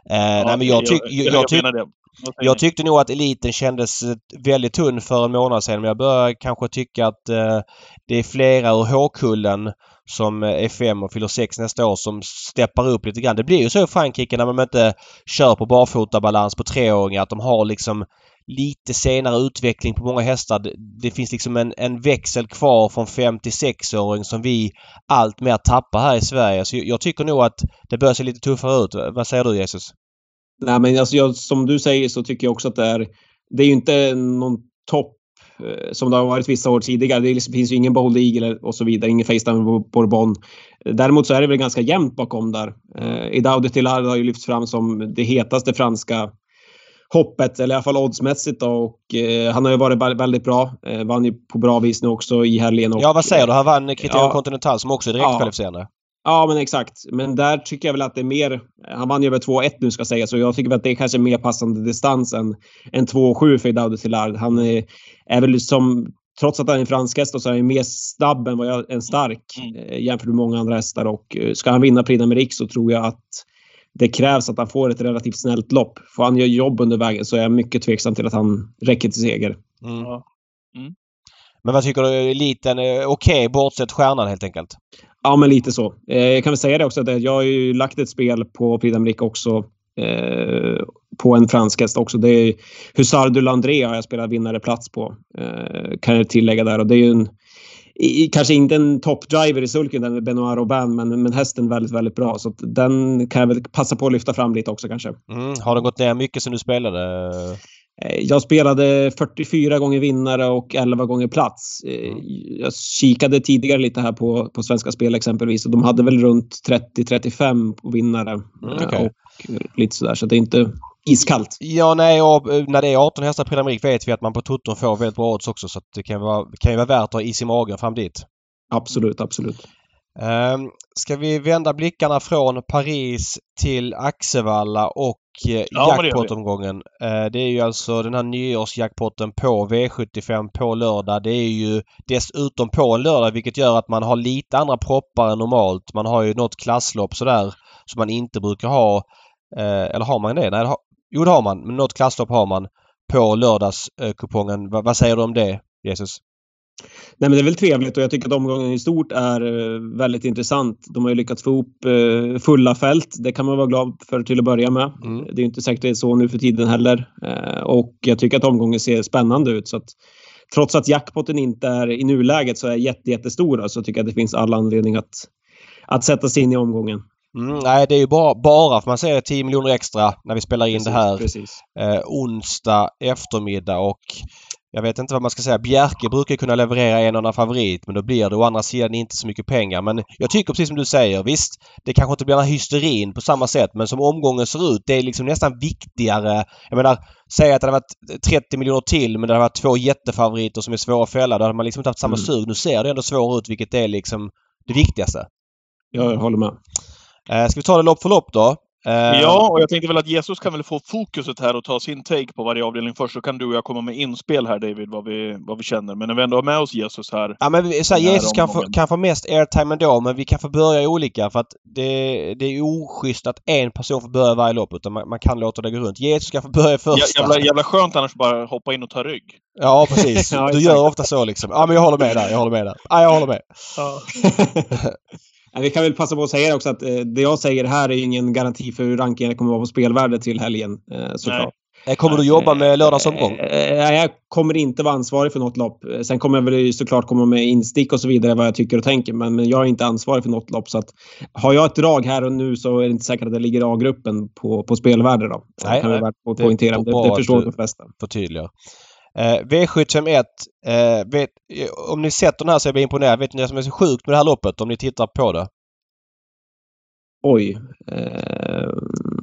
Eh, Ja, nej, men jag, tyck, jag, jag, jag, jag, jag tyckte nog att eliten kändes eh, väldigt tunn för en månad sedan men jag börjar kanske tycka att eh, det är flera ur H-kullen som eh, är fem och fyller sex nästa år som steppar upp lite grann. Det blir ju så i Frankrike när man inte kör på barfotabalans på treåringar att de har liksom lite senare utveckling på många hästar. Det, finns liksom en, en växel kvar från 5 till 6-åring som vi allt mer tappar här i Sverige. Så jag, jag tycker nog att det börjar se lite tuffare ut. Vad säger du Jesus? Nej, men alltså jag, som du säger så tycker jag också att det är... Det är ju inte någon topp eh, som det har varit vissa år tidigare. Det liksom- finns ju ingen Bold Eagle och så vidare, ingen Facetime Bourbon. Däremot så är det väl ganska jämnt bakom där. Eh, Idao de Tillard har ju lyfts fram som det hetaste franska hoppet, eller i alla fall oddsmässigt då. Och, eh, han har ju varit väldigt bra. Eh, vann ju på bra vis nu också i helgen. Och, Ja, vad säger du? Han vann Criterium Ja. Continental som också är direkt kvalificerande. Ja, men exakt. Men där tycker jag väl att det är mer... Han vann ju över 2,1 nu ska sägas, så jag tycker väl att det är kanske mer passande distans än, än 2,7 för Daudi Tillard. Han är, är väl som... Trots att han är en fransk häst så är han mer snabb än vad jag en stark Mm. eh, jämfört med många andra hästar. Och eh, ska han vinna Prix d'Amérique så tror jag att det krävs att han får ett relativt snällt lopp. Får han göra jobb under vägen så är jag mycket tveksam till att han räcker till seger. Mm. Mm. Men vad tycker du? Eliten är okej bortsett stjärnan helt enkelt? Ja, men lite så. Eh, jag kan väl säga det också att eh, jag har ju lagt ett spel på Prix d'Amérique också. Eh, på en fransk häst också. Det är Hussard du Landré har jag spelat vinnareplats på. Eh, kan jag tillägga där. Och det är ju en, i, kanske inte en toppdriver i sulken, den med Benoit Robin, men, men hästen väldigt, väldigt bra. Så att den kan jag väl passa på att lyfta fram lite också kanske. Mm. Har den gått ner mycket sen du spelade? Eh, Jag spelade 44 gånger vinnare och 11 gånger plats. Eh, Jag kikade tidigare lite här på, på Svenska Spel exempelvis och de hade väl runt 30-35 på vinnare. Mm, Eh, okej. Och lite sådär, så det är inte iskallt. Ja, nej och när det är 18 hästar i d'Amérique vet vi att man på Toton får väldigt bra odds också så det kan, vara, kan ju vara värt att ha is i magen fram dit. Absolut, absolut. Um, ska vi vända blickarna från Paris till Axevalla och Ja, jackpot-omgången. Det, det är ju alltså den här nyårsjackpotten på V75 på lördag. Det är ju dessutom på en lördag vilket gör att man har lite andra proppar än normalt. Man har ju något klasslopp sådär som man inte brukar ha. Eh, eller har man det? Nej, det har, jo det har man. Men något klasslopp har man på lördagskupongen. Va, vad säger du om det, Jesus? Nej, men det är väl trevligt och jag tycker att omgången i stort är eh, väldigt intressant. De har ju lyckats få ihop eh, fulla fält. Det kan man vara glad för till att börja med. Mm. Det är inte säkert det är så nu för tiden heller. Eh, och jag tycker att omgången ser spännande ut. Så att, trots att jackpotten inte är i nuläget så är jätte, jättestora så tycker jag att det finns all anledning att, att sätta sig in i omgången. Mm, nej, det är ju bara, bara för man säger 10 miljoner extra när vi spelar in precis, det här eh, onsdag eftermiddag och jag vet inte vad man ska säga. Bjerke brukar kunna leverera en annan favorit men då blir det å andra sidan inte så mycket pengar. Men jag tycker precis som du säger. Visst, det kanske inte blir den här hysterin på samma sätt men som omgången ser ut det är liksom nästan viktigare. Jag menar, säg att det hade varit 30 miljoner till men det hade varit två jättefavoriter som är svåra att fälla. Då hade man liksom inte haft samma mm. sug. Nu ser det ändå svårare ut vilket är liksom det viktigaste. Jag håller med. Eh, ska vi ta det lopp för lopp då? Uh, ja, och jag tänkte väl att Jesus kan väl få fokuset här och ta sin take på varje avdelning först. Så kan du och jag komma med inspel här David, vad vi, vad vi känner. Men när vi ändå har med oss Jesus här. Ja, men så här, Jesus kan få, kan få mest airtime ändå, men vi kan få börja olika för att det, det är oschysst att en person får börja varje lopp. Utan man, man kan låta det gå runt. Jesus kan få börja först. Jävla, jävla skönt annars bara hoppa in och ta rygg. Ja, precis. <laughs> ja, du gör ofta så liksom. Ja, men jag håller med där. Jag håller med där. Ja, jag håller med. Ja. <laughs> Vi kan väl passa på att säga också att eh, det jag säger här är ingen garanti för hur rankingen kommer att vara på spelvärde till helgen eh, såklart. Kommer du jobba med lördagsomgång? Nej, jag kommer inte vara ansvarig för något lopp. Sen kommer jag väl såklart komma med instick och så vidare vad jag tycker och tänker. Men, jag är inte ansvarig för något lopp. Så att, har jag ett drag här och nu så är det inte säkert att det ligger A-gruppen på, på spelvärde. Då. Nej, kan nej. att poängtera. Det, det, det förstår de flesta. Förtydliga. Eh, V751. Eh, vet, om ni sett den här så är jag imponerad. Vet ni vad som är så sjukt med det här loppet om ni tittar på det? Oj. Eh,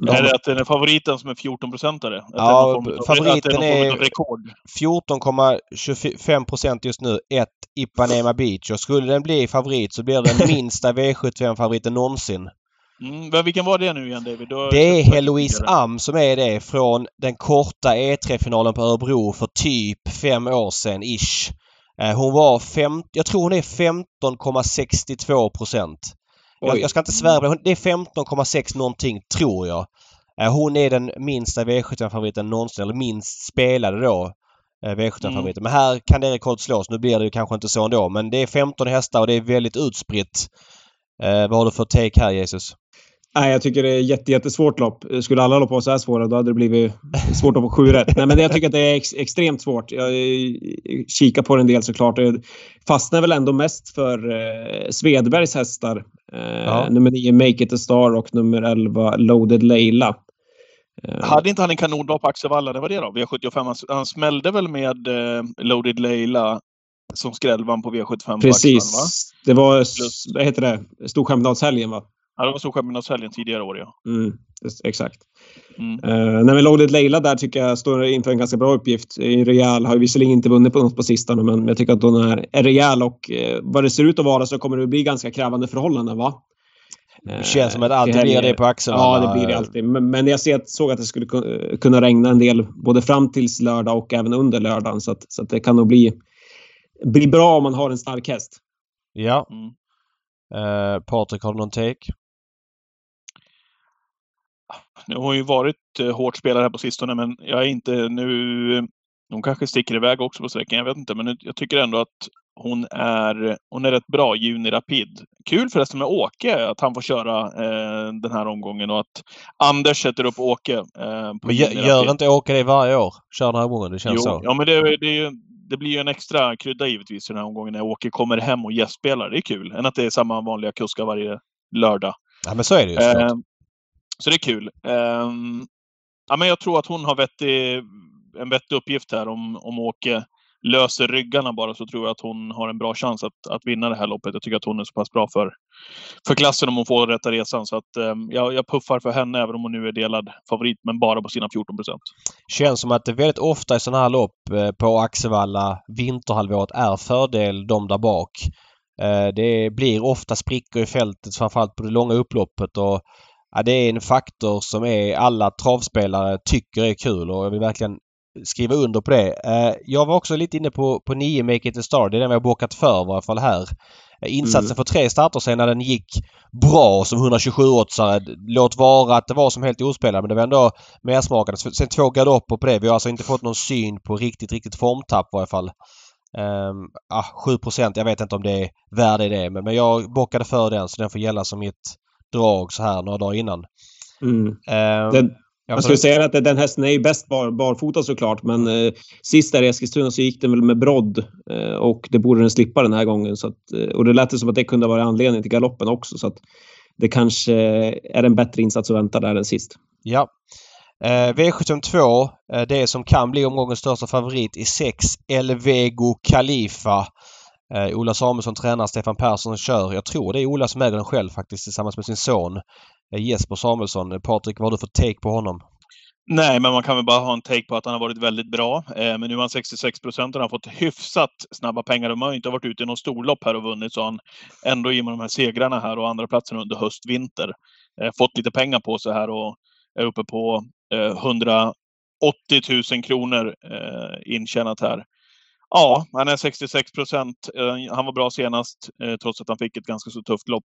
är det att den är favoriten som är 14-procentare? Ja, favoriten är, är 14,25 procent just nu. Ett Ipanema Beach. Och skulle den bli favorit så blir det den minsta V75-favoriten någonsin. Mm, vilken var det nu igen David? det är Heloise Am som är det från den korta E3-finalen på Örebro för typ fem år sedan ish. Eh, hon var fem, jag tror hon är 15,62 procent. Jag, jag, ska inte svära på det. Det är 15,6 någonting tror jag. Eh, hon är den minsta V75-favoriten någonsin, eller minst spelade då. Eh, V75-favoriten. Mm. Men här kan det rekord slås. Nu blir det ju kanske inte så ändå. Men det är 15 hästar och det är väldigt utspritt. Eh, vad har du för take här Jesus? Nej, jag tycker det är jätte, jättesvårt lopp. Skulle alla lopp vara så här svåra, då hade det blivit svårt att få sju rätt. Nej, men jag tycker att det är ex, extremt svårt. Jag kikar på det en del såklart. Jag fastnar väl ändå mest för eh, Svedbergs hästar. Eh, ja. Nummer 9 Make It A Star och nummer 11 Loaded Leila. Eh. Hade inte han en kanondag på Axevalla? Det var det då? V75. Han, han smällde väl med eh, Loaded Leila som skrällvann på V75 Precis. På Axevalla, Det var, Plus. vad heter det, Storchampionatshelgen va? Ja, det var Storchampionatshelgen tidigare år, ja. Mm, exakt. Mm. Uh, när vi Loaded Leila där tycker jag står inför en ganska bra uppgift. Rejäl har ju visserligen inte vunnit på något på sistone, men jag tycker att hon är, rejäl och uh, vad det ser ut att vara så kommer det bli ganska krävande förhållanden, va? Det känns som att alltid blir det på axeln. Ja, det blir det alltid. Men, men jag ser, såg att det skulle kunna regna en del både fram tills lördag och även under lördagen. Så, att, så att det kan nog bli, bli bra om man har en stark häst. Ja. Mm. Uh, Patrik, har du någon take? Nu har hon ju varit eh, hårt spelare här på sistone, men jag är inte nu... Hon kanske sticker iväg också på sträckan, jag vet inte. Men jag tycker ändå att hon är, hon är rätt bra, Juni Rapid. Kul förresten med Åke, att han får köra eh, den här omgången och att Anders sätter upp Åke. Eh, på men gör, inte Åke det varje år? Kör den här omgången? Det känns jo, så. Ja, men det, det, det blir ju en extra krydda givetvis den här omgången när Åke kommer hem och gästspelar. Det är kul, än att det är samma vanliga kuskar varje lördag. Ja, men så är det ju eh, så det är kul. Um, ja, men jag tror att hon har vettig, en vettig uppgift här. Om, om Åke löser ryggarna bara så tror jag att hon har en bra chans att, att vinna det här loppet. Jag tycker att hon är så pass bra för, för klassen om hon får rätta resan. Så att, eh, jag, jag puffar för henne även om hon nu är delad favorit, men bara på sina 14 procent. Känns som att det väldigt ofta i sådana här lopp eh, på Axevalla vinterhalvåret är fördel de där bak. Eh, det blir ofta sprickor i fältet framförallt på det långa upploppet och ja, det är en faktor som är alla travspelare tycker är kul och jag vill verkligen skriva under på det. Eh, jag var också lite inne på, på 9 Make It A Star. Det är den vi har bockat för i varje fall här. Insatsen mm. för tre starter sen när den gick bra som 127-åtsare. Låt vara att det var som helt ospelad men det var ändå mersmakande. Sen två galopper på det. Vi har alltså inte fått någon syn på riktigt, riktigt formtapp i varje fall. Um, ah, 7% jag vet inte om det är värde i det men, men jag bockade för den så den får gälla som mitt drag så här några dagar innan. Mm. Um, den, jag skulle säga att den hästen är ju bäst bar, barfota såklart, men eh, sist där i Eskilstuna så gick den väl med brodd eh, och det borde den slippa den här gången. Så att, eh, och det lät som att det kunde vara anledningen till galoppen också. Så att det kanske är en bättre insats att vänta där än sist. Ja. Eh, V752, eh, det som kan bli omgångens största favorit i 6 Elvego Khalifa. Eh, Ola Samuelsson tränar, Stefan Persson kör. Jag tror det är Ola som äger den själv faktiskt tillsammans med sin son. Jesper Samuelsson. Patrik, vad har du för take på honom? Nej, men man kan väl bara ha en take på att han har varit väldigt bra. Eh, men nu är han 66 procent och han har fått hyfsat snabba pengar. De har inte varit ute i någon storlopp här och vunnit, så han ändå i och med de här segrarna här och andra platsen under höst, vinter, eh, fått lite pengar på sig här och är uppe på eh, 180 000 kronor eh, intjänat här. Ja, han är 66 procent. Eh, han var bra senast, trots att han fick ett ganska så tufft lopp.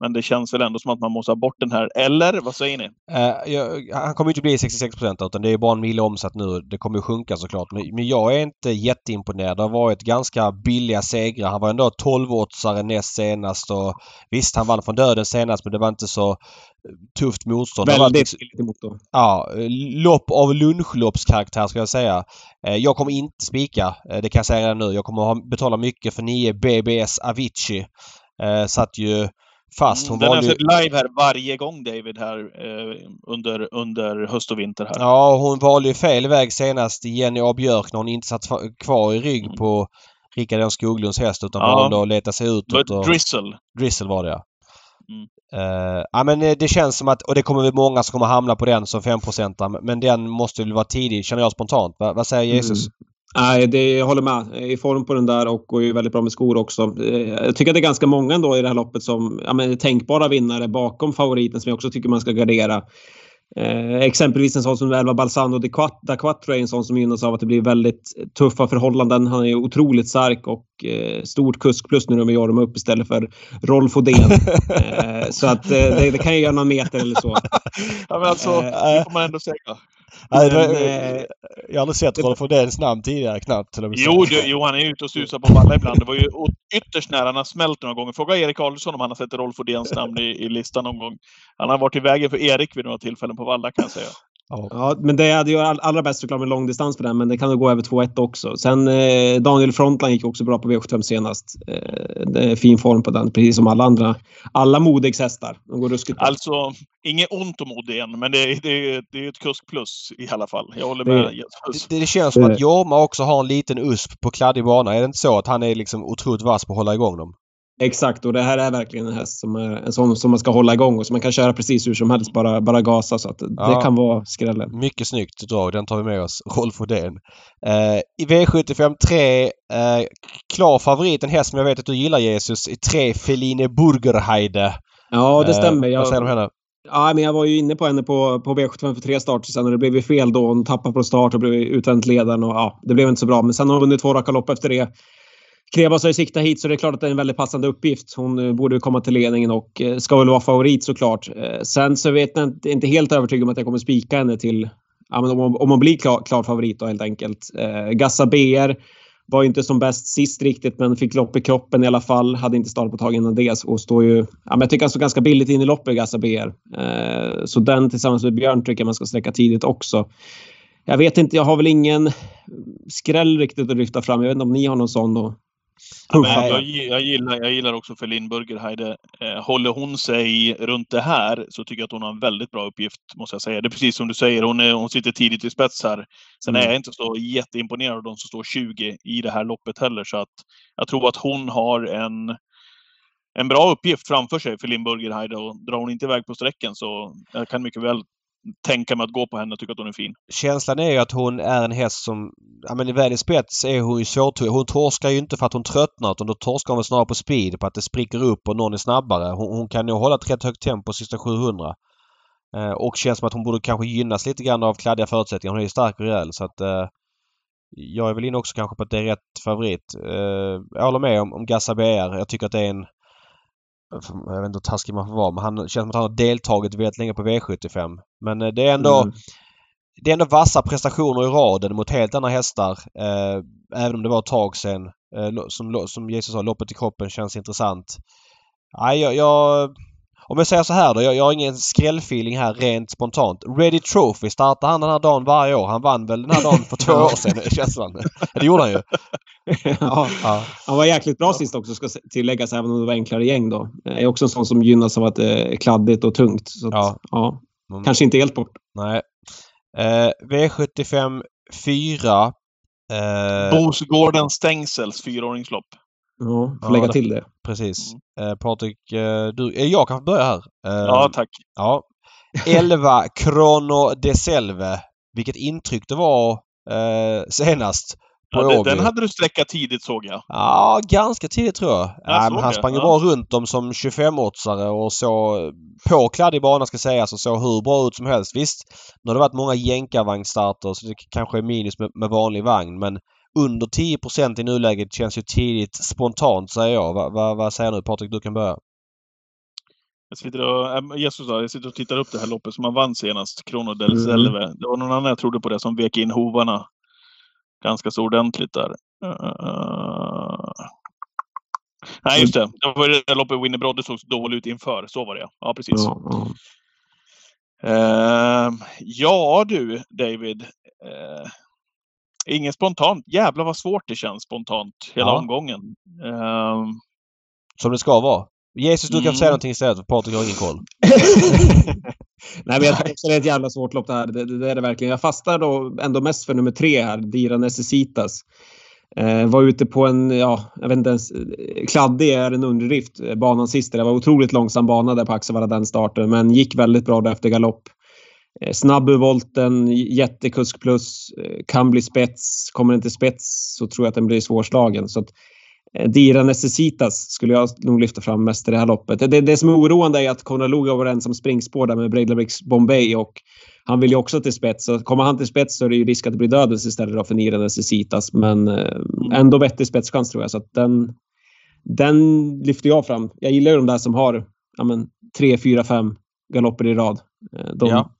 Men det känns väl ändå som att man måste ha bort den här. Eller vad säger ni? Uh, jag, han kommer inte bli 66 utan det är bara en mille omsatt nu. Det kommer sjunka såklart. Men, men jag är inte jätteimponerad. Det har varit ganska billiga segrar. Han var ändå 12-åtsare näst senast och visst han vann från döden senast men det var inte så eh, tufft motstånd. Väldigt billigt motstånd. Ja, lopp av lunchloppskaraktär ska jag säga. Eh, jag kommer inte spika. Det kan jag säga redan nu. Jag kommer betala mycket för 9 BBS Avicii. Satt ju Fast hon Den har sett live här varje gång David här eh, under, under höst och vinter här. Ja, hon valde ju fel väg senast Jenny A Björk när hon inte satt kvar i rygg mm. på Rickard Jan Skoglunds häst utan ja. valde att leta sig utåt. Var Drizzle. Drizzle var det ja. Mm. Uh, ja men eh, det känns som att, och det kommer väl många som kommer hamna på den som 5% men den måste väl vara tidig känner jag spontant. Va, vad säger Jesus? Mm. Nej, det, jag håller med. I form på den där och går ju väldigt bra med skor också. Eh, jag tycker att det är ganska många ändå i det här loppet som ja, men, tänkbara vinnare bakom favoriten som jag också tycker man ska gardera. Eh, exempelvis en sån som Elva Balsano da Quattro är en sån som gynnas av att det blir väldigt tuffa förhållanden. Han är otroligt stark och eh, stort kusk plus nu när vi gör dem upp istället för Rolf Odén. <laughs> eh, så att eh, det, det, kan ju göra någon meter eller så. <laughs> ja, men alltså, eh, det får man ändå säga. Nej, men, eh, jag har aldrig sett Rolf Odéns namn tidigare knappt. Jo, du, jo, han är ute och susar på valla ibland. Det var ju ytterst nära. Han har smält några gånger. Fråga Erik Adolfsson om han har sett Rolf Odéns namn i, i listan någon gång. Han har varit i vägen för Erik vid några tillfällen på valla kan jag säga. Ja, men det hade ju allra bäst såklart med långdistans på den, men det kan nog gå över 2-1 också. Sen eh, Daniel Frontline gick också bra på V75 senast. Eh, det är fin form på den, precis som alla andra. Alla Modegs hästar. De går ruskigt bra. Alltså, inget ont om Odén, men det är, det, är, det är ett kusk plus i alla fall. Jag håller med. Det, det, det känns som att Jorma också har en liten USP på kladdig bana. Är det inte så att han är liksom otroligt vass på att hålla igång dem? Exakt, och det här är verkligen en häst som, är, en sån som man ska hålla igång och som man kan köra precis hur som helst, bara, bara gasa. Så att ja. det kan vara skrällen. Mycket snyggt drag, den tar vi med oss. Rolf Odén. Eh, I V75 3, eh, klar favorit, en häst som jag vet att du gillar Jesus, i 3 Feline Burgerheide. Ja, det stämmer. Eh, vad säger du om henne? Ja, men jag var ju inne på henne på, på V75 för tre starter sen och det blev ju fel då. Hon tappade på start och blev utvänt ledaren och ja, det blev inte så bra. Men sen har hon vunnit två raka lopp efter det. Krebas har ju siktat hit så det är klart att det är en väldigt passande uppgift. Hon eh, borde komma till ledningen och eh, ska väl vara favorit såklart. Eh, sen så vet jag inte, inte helt övertygad om att jag kommer spika henne till ja, men om, om hon blir klar, klar favorit då helt enkelt. Eh, Gassa BR var ju inte som bäst sist riktigt men fick lopp i kroppen i alla fall. Hade inte start på tag innan det och står ju... Ja, men jag tycker han står ganska billigt in i loppet, Gassa BR. Eh, så den tillsammans med Björn tycker jag man ska sträcka tidigt också. Jag vet inte, jag har väl ingen skräll riktigt att lyfta fram. Jag vet inte om ni har någon sån då? Ja, jag, jag, gillar, jag gillar också Feline Burgerheide. Eh, håller hon sig runt det här så tycker jag att hon har en väldigt bra uppgift, måste jag säga. Det är precis som du säger, hon, är, hon sitter tidigt i spets här. Sen mm. är jag inte så jätteimponerad av de som står 20 i det här loppet heller, så att jag tror att hon har en en bra uppgift framför sig för Linn Burgerheide och drar hon inte iväg på sträckan så jag kan mycket väl tänka mig att gå på henne. och tycka att hon är fin. Känslan är ju att hon är en häst som... Ja men väl i spets är hon ju svårtog. Hon torskar ju inte för att hon tröttnar utan då torskar hon snarare på speed. På att det spricker upp och någon är snabbare. Hon, hon kan nog hålla ett rätt högt tempo sista 700. Eh, och känns som att hon borde kanske gynnas lite grann av kladdiga förutsättningar. Hon är ju stark och rejäl så att... Eh, jag är väl inne också kanske på att det är rätt favorit. Eh, jag håller med om, om Gassa BR. Jag tycker att det är en jag vet inte hur taskig man får vara, men han känns som att han har deltagit väldigt länge på V75. Men eh, det är ändå mm. Det är ändå vassa prestationer i raden mot helt andra hästar. Eh, även om det var ett tag sedan. Eh, som, som Jesus sa, loppet i kroppen känns intressant. Nej, jag, jag om jag säger så här då. Jag, jag har ingen skrällfeeling här rent spontant. Ready Trophy startar han den här dagen varje år. Han vann väl den här dagen för två år sedan, <laughs> känslan. Det gjorde han ju. <laughs> ja. ja. Han var jäkligt bra sist också ska tilläggas, även om det var enklare gäng då. är också en sån som gynnas av att det är kladdigt och tungt. Så att, ja. ja. Mm. Kanske inte helt bort. Nej. Eh, V75 4. Eh... Bosgården Stängsels fyraåringslopp. Ja, får lägga till det. Precis. Mm. Eh, Patrik, eh, du, eh, jag kan börja här. Eh, ja, tack. Ja. 11 Chrono de Selve. Vilket intryck det var eh, senast. Ja, det, den hade du sträckat tidigt såg jag. Ja, ganska tidigt tror jag. jag ja, han sprang ju ja. bra runt dem som 25-åtsare och så på kladdig bana ska sägas och såg hur bra ut som helst. Visst, nu har det varit många jänkarvagnstarter så det kanske är minus med, med vanlig vagn men under 10% i nuläget känns ju tidigt spontant säger jag. Va, va, vad säger du Patrik? Du kan börja. Jag sitter och, äh, Jesus jag sitter och tittar upp det här loppet som han vann senast, Krono del mm. Selve. Det var någon annan jag trodde på det som vek in hovarna ganska så ordentligt där. Uh... Nej, just det. Det var det loppet Winnie Brodde såg dåligt ut inför. Så var det ja. precis. Ja, ja. Uh, ja du, David. Uh, Inget spontant. Jävlar vad svårt det känns spontant hela ja. omgången. Um... Som det ska vara. Jesus, du kan mm. säga någonting istället för Patrik har ingen koll. <laughs> Nej, men jag tror också det är ett jävla svårt lopp det här. Det, det, det är det verkligen. Jag fastar då ändå mest för nummer tre här, Dira Necessitas. Eh, var ute på en, ja, jag vet inte ens, kladdig är en underdrift, eh, banan sist. Det var otroligt långsam bana där på Axevalla den starten, men gick väldigt bra efter galopp. Eh, snabb ur volten, jättekusk plus, eh, kan bli spets. Kommer den till spets så tror jag att den blir svårslagen. Så att, eh, Dira Necessitas skulle jag nog lyfta fram mest i det här loppet. Det, det som är oroande är att Conrad Luga var en som springspår där med Breidlabricks Bombay och han vill ju också till spets. Så kommer han till spets så är det ju risk att det blir dödens istället för Dira Necessitas. Men ändå vettig spetschans tror jag. Så att den, den lyfter jag fram. Jag gillar ju de där som har ja, men, tre, fyra, fem galopper i rad. De, ja.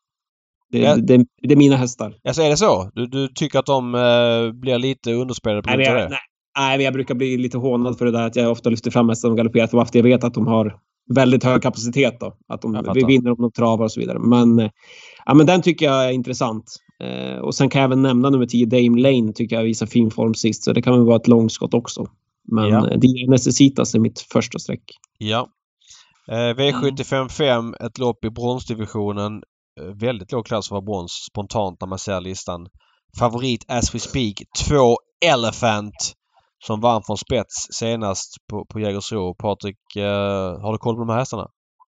Det, ja. det, det, är mina hästar. Alltså är det så? Du, du tycker att de eh, blir lite underspelade på grund av det? Nej, nej, jag brukar bli lite hånad för det där att jag ofta lyfter fram hästar som galopperat för att jag vet att de har väldigt hög kapacitet. Då. Att de vi vinner om de travar och så vidare. Men, eh, ja, men den tycker jag är intressant. Eh, och sen kan jag även nämna nummer 10, Dame Lane, tycker jag visar fin form sist. Så det kan väl vara ett långskott också. Men ja. eh, Dia Necessitas är mitt första streck. Ja. Eh, V755, ett lopp i bronsdivisionen. Eh, väldigt låg klass för att vara brons spontant när man ser listan. Favorit as we speak 2 Elephant som vann från spets senast på, på Jägersro. Patrik, uh, har du koll på de här hästarna?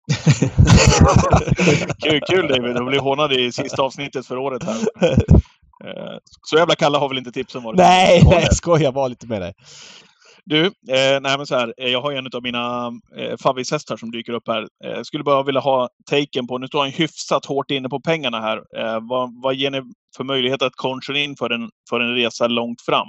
<laughs> kul, kul David! Du blir hånad i sista avsnittet för året här. Uh, <laughs> så jävla kalla har väl inte tipsen varit? Nej, nej jag skojar bara lite med dig. Du, eh, nej så här, eh, jag har en av mina eh, favvishästar som dyker upp här. Eh, skulle bara vilja ha taken på, nu står han hyfsat hårt inne på pengarna här. Eh, vad, vad ger ni för möjlighet att concha in för en, för en resa långt fram?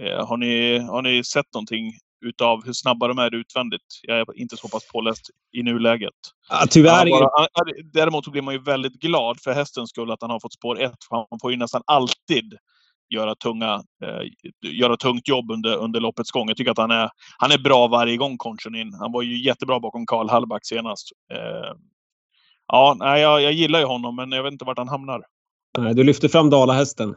Eh, har, ni, har ni sett någonting utav hur snabba de är utvändigt? Jag är inte så pass påläst i nuläget. Ja, tyvärr. Bara, däremot blir man ju väldigt glad för hästens skull att han har fått spår 1. Han får ju nästan alltid göra, tunga, eh, göra tungt jobb under, under loppets gång. Jag tycker att han är, han är bra varje gång, Konchanin. Han var ju jättebra bakom Karl Hallback senast. Eh, ja, nej, jag, jag gillar ju honom, men jag vet inte vart han hamnar. Du lyfter fram Dalahästen.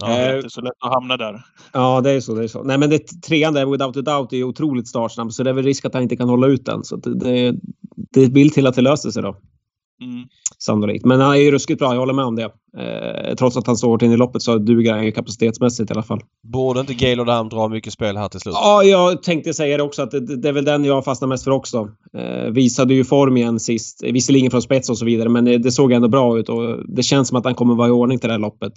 Ja, det är inte så lätt att hamna där. Ja, det är så. Det är så. Nej, men det, trean där, Without a Doubt, är otroligt startsnabb. Så det är väl risk att han inte kan hålla ut den. Så det, det, det vill till att det löser sig då. Mm. Sannolikt. Men han är ju ruskigt bra, jag håller med om det. Eh, trots att han står hårt in i loppet så duger han ju kapacitetsmässigt i alla fall. Borde inte Gaylord Dam dra mycket spel här till slut? Ja, jag tänkte säga det också att det, det är väl den jag fastnar mest för också. Eh, visade ju form igen sist. Visserligen från spets och så vidare, men det, det såg ändå bra ut och det känns som att han kommer vara i ordning till det här loppet.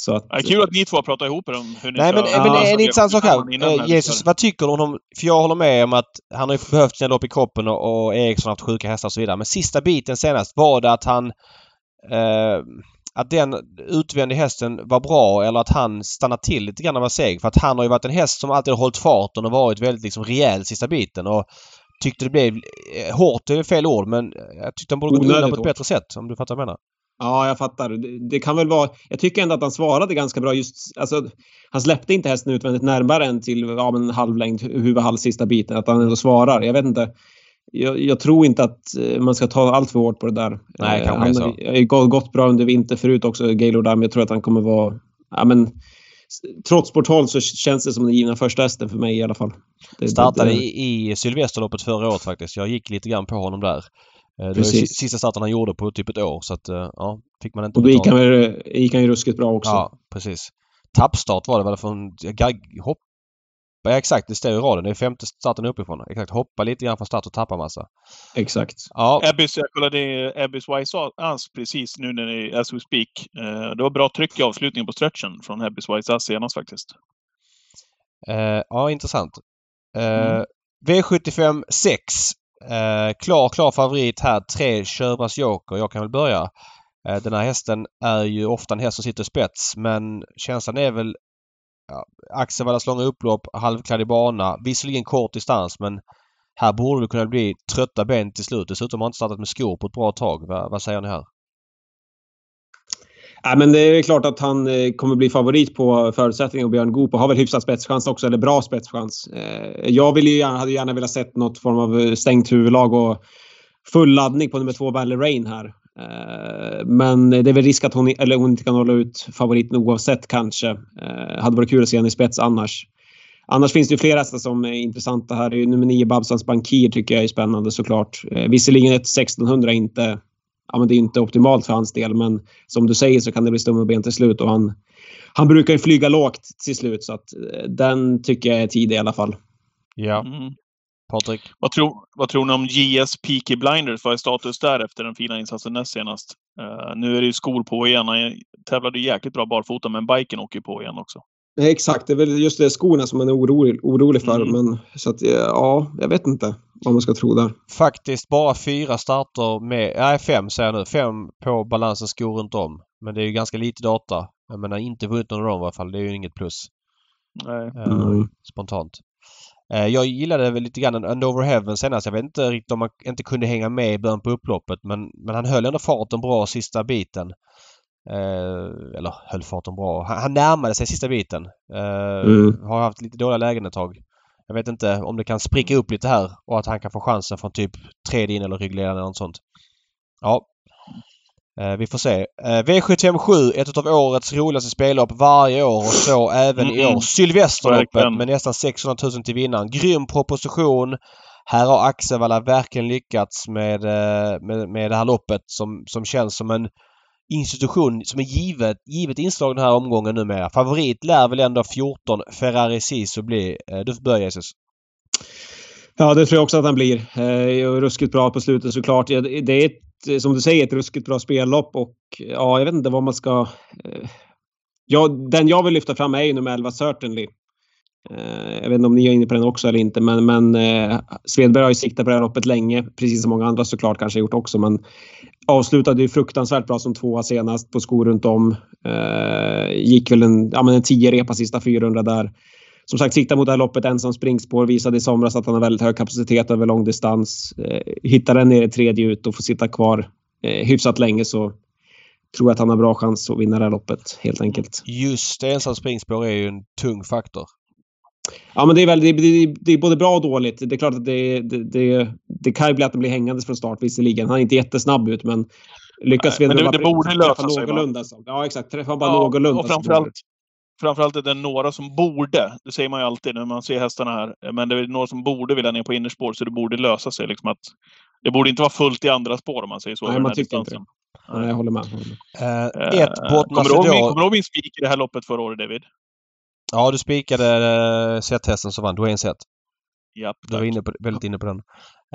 Så att, Ja, kul att ni två pratar ihop er om hur ni Nej ska... men, Ja, men alltså, en intressant sak här. Eh, Jesus, vad tycker du om honom? För jag håller med om att han har ju behövt sina lopp i kroppen och, och Eriksson har haft sjuka hästar och så vidare. Men sista biten senast, var det att han... Eh, att den utvändiga hästen var bra eller att han stannade till lite grann och var seg. För att han har ju varit en häst som alltid har hållit farten och varit väldigt liksom rejäl sista biten. Och tyckte det blev... Eh, hårt är fel ord men jag tyckte han borde gått undan på ett bättre sätt om du fattar vad jag menar. Ja, jag fattar. Det, det kan väl vara... Jag tycker ändå att han svarade ganska bra. Just, alltså, han släppte inte hästen utvändigt närmare än till ja, men en halvlängd, huvud, halv sista biten. Att han ändå svarar. Jag vet inte. Jag, jag tror inte att eh, man ska ta allt för hårt på det där. Nej, Eh, kanske han så. har ju gått- bra under vinter förut också, Gaylord Dam. Jag tror att han kommer vara... Ja, men, trots sporthåll så känns det som den givna första hästen för mig i alla fall. Det, Startade det, i, i Sylvesterloppet förra året faktiskt. Jag gick lite grann på honom där. Eh, Det var Precis. sista starten han gjorde på typ ett år så att eh, ja, fick man inte Och då gick han, gick han ju ruskigt bra också. Ja, precis. Tappstart var det väl från... Gag, hopp, ja, exakt, det står i raden. Det är femte starten uppifrån. Exakt, hoppa lite grann från start och tappa massa. Exakt. Ja, Abbys, jag kollade Abbys Wise Ass precis nu när ni, as we speak. Eh, det var bra tryck i avslutningen på stretchen från Abbys Wise Ass senast faktiskt. eh, ja intressant. Eh, Mm. V75 6. Eh, klar, klar favorit här. Tre Körbras Joker. Jag kan väl börja. Eh, den här hästen är ju ofta en häst som sitter spets men känslan är väl ja, Axevallas långa upplopp, halvkladdig bana. Visserligen kort distans men här borde det kunna bli trötta ben till slut. Dessutom har han inte startat med skor på ett bra tag. Va, vad säger ni här? Ja, men det är klart att han eh, kommer bli favorit på förutsättningar och Björn Goop och har väl hyfsad spetschans också, eller bra spetschans. Eh, jag vill ju gärna, hade gärna velat sett något form av eh, stängt huvudlag och full laddning på nummer två Valley Rain här. Men det är väl risk att hon, eller hon inte kan hålla ut favoriten oavsett kanske. Hade varit kul att se henne i spets annars. Annars finns det ju flera hästar som är intressanta här. Nummer 9 Babsans Bankir tycker jag är spännande såklart. Visserligen ett 1600 inte ja, men det är inte optimalt för hans del, men som du säger så kan det bli stumma ben till slut och han, han brukar ju flyga lågt till slut så att eh, den tycker jag är tidig i alla fall. Ja, Mm. Patrik? Vad, tror, vad tror ni om JS Peaky Blinders? Vad är status där efter den fina insatsen näst senast? Eh, nu är det ju skor på igen. Han tävlade jäkligt bra barfota, men biken åker ju på igen också. Nej, Exakt, det är väl just det skorna som man är orolig, orolig för. Mm. Men, så att, eh, ja, jag vet inte vad man ska tro där. Faktiskt bara fyra starter med, nej fem säger jag nu, fem på balansens skor runt om. Men det är ju ganska lite data. Jag menar inte vunnit någon av dem i alla fall. Det är ju inget plus. Nej. eh, Mm. Spontant. Eh, jag gillade väl lite grann And Over Heaven senast. Jag vet inte riktigt om han inte kunde hänga med i början på upploppet men, men han höll ändå farten bra sista biten. Eh, eller höll farten bra. Han, han närmade sig sista biten. Eh, Mm. Har haft lite dåliga lägen ett tag. Jag vet inte om det kan spricka upp lite här och att han kan få chansen från typ tredje in eller ryggledaren eller något sånt. Ja. Eh, vi får se. Eh, V757, ett av årets roligaste spellopp varje år och så även i Mm. år. Sylvesterloppet med nästan 600 000 till vinnaren. Grym proposition. Här har Axevalla verkligen lyckats med, eh, med, med det här loppet som, som känns som en institution som är givet, givet inslag den här omgången numera. Favorit lär väl ändå 14 Ferrari Sisu bli. Eh, du får börja Jesus. Ja, det tror jag också att han blir. Eh, ruskigt bra på slutet såklart. Det är ett, som du säger, ett ruskigt bra spellopp och ja, jag vet inte vad man ska... Eh, ja, den jag vill lyfta fram är ju nummer 11 Certainly. Eh, jag vet inte om ni är inne på den också eller inte, men, men eh, Svedberg har ju siktat på det här loppet länge, precis som många andra såklart kanske gjort också, men avslutade ju fruktansvärt bra som tvåa senast på skor runt om. Eh, gick väl en, ja, men en 10 repa sista 400 där som sagt siktar mot det här loppet ensam springspår. Visade i somras att han har väldigt hög kapacitet över lång distans. Eh, hittar den ner i tredje ut och får sitta kvar eh, hyfsat länge så tror jag att han har bra chans att vinna det här loppet helt enkelt. Just det, ensam springspår är ju en tung faktor. Ja, men det är, väl, det, det, det är både bra och dåligt. Det är klart att det, det, det, det kan ju bli att den blir hängandes från start visserligen. Han är inte jättesnabb ut, men lyckas Nej, men det- det borde lösa sig, någorlunda. Så. Ja, exakt. Träffar bara Ja, någorlunda. och framförallt- det. Framförallt är det några som borde, det säger man ju alltid när man ser hästarna här, men det är några som borde vilja ner på innerspår, så det borde lösa sig. Liksom att, det borde inte vara fullt i andra spår om man säger så. Nej, man tycker inte distansen. Nej, jag håller med. Jag håller med. Eh, ett, Port kommer, du ihåg kommer du ihåg min spik i det här loppet förra året, David? Ja, du spikade uh, set-hästen som vann. Dwayne Set. Japp, Du var inne på, väldigt inne på den.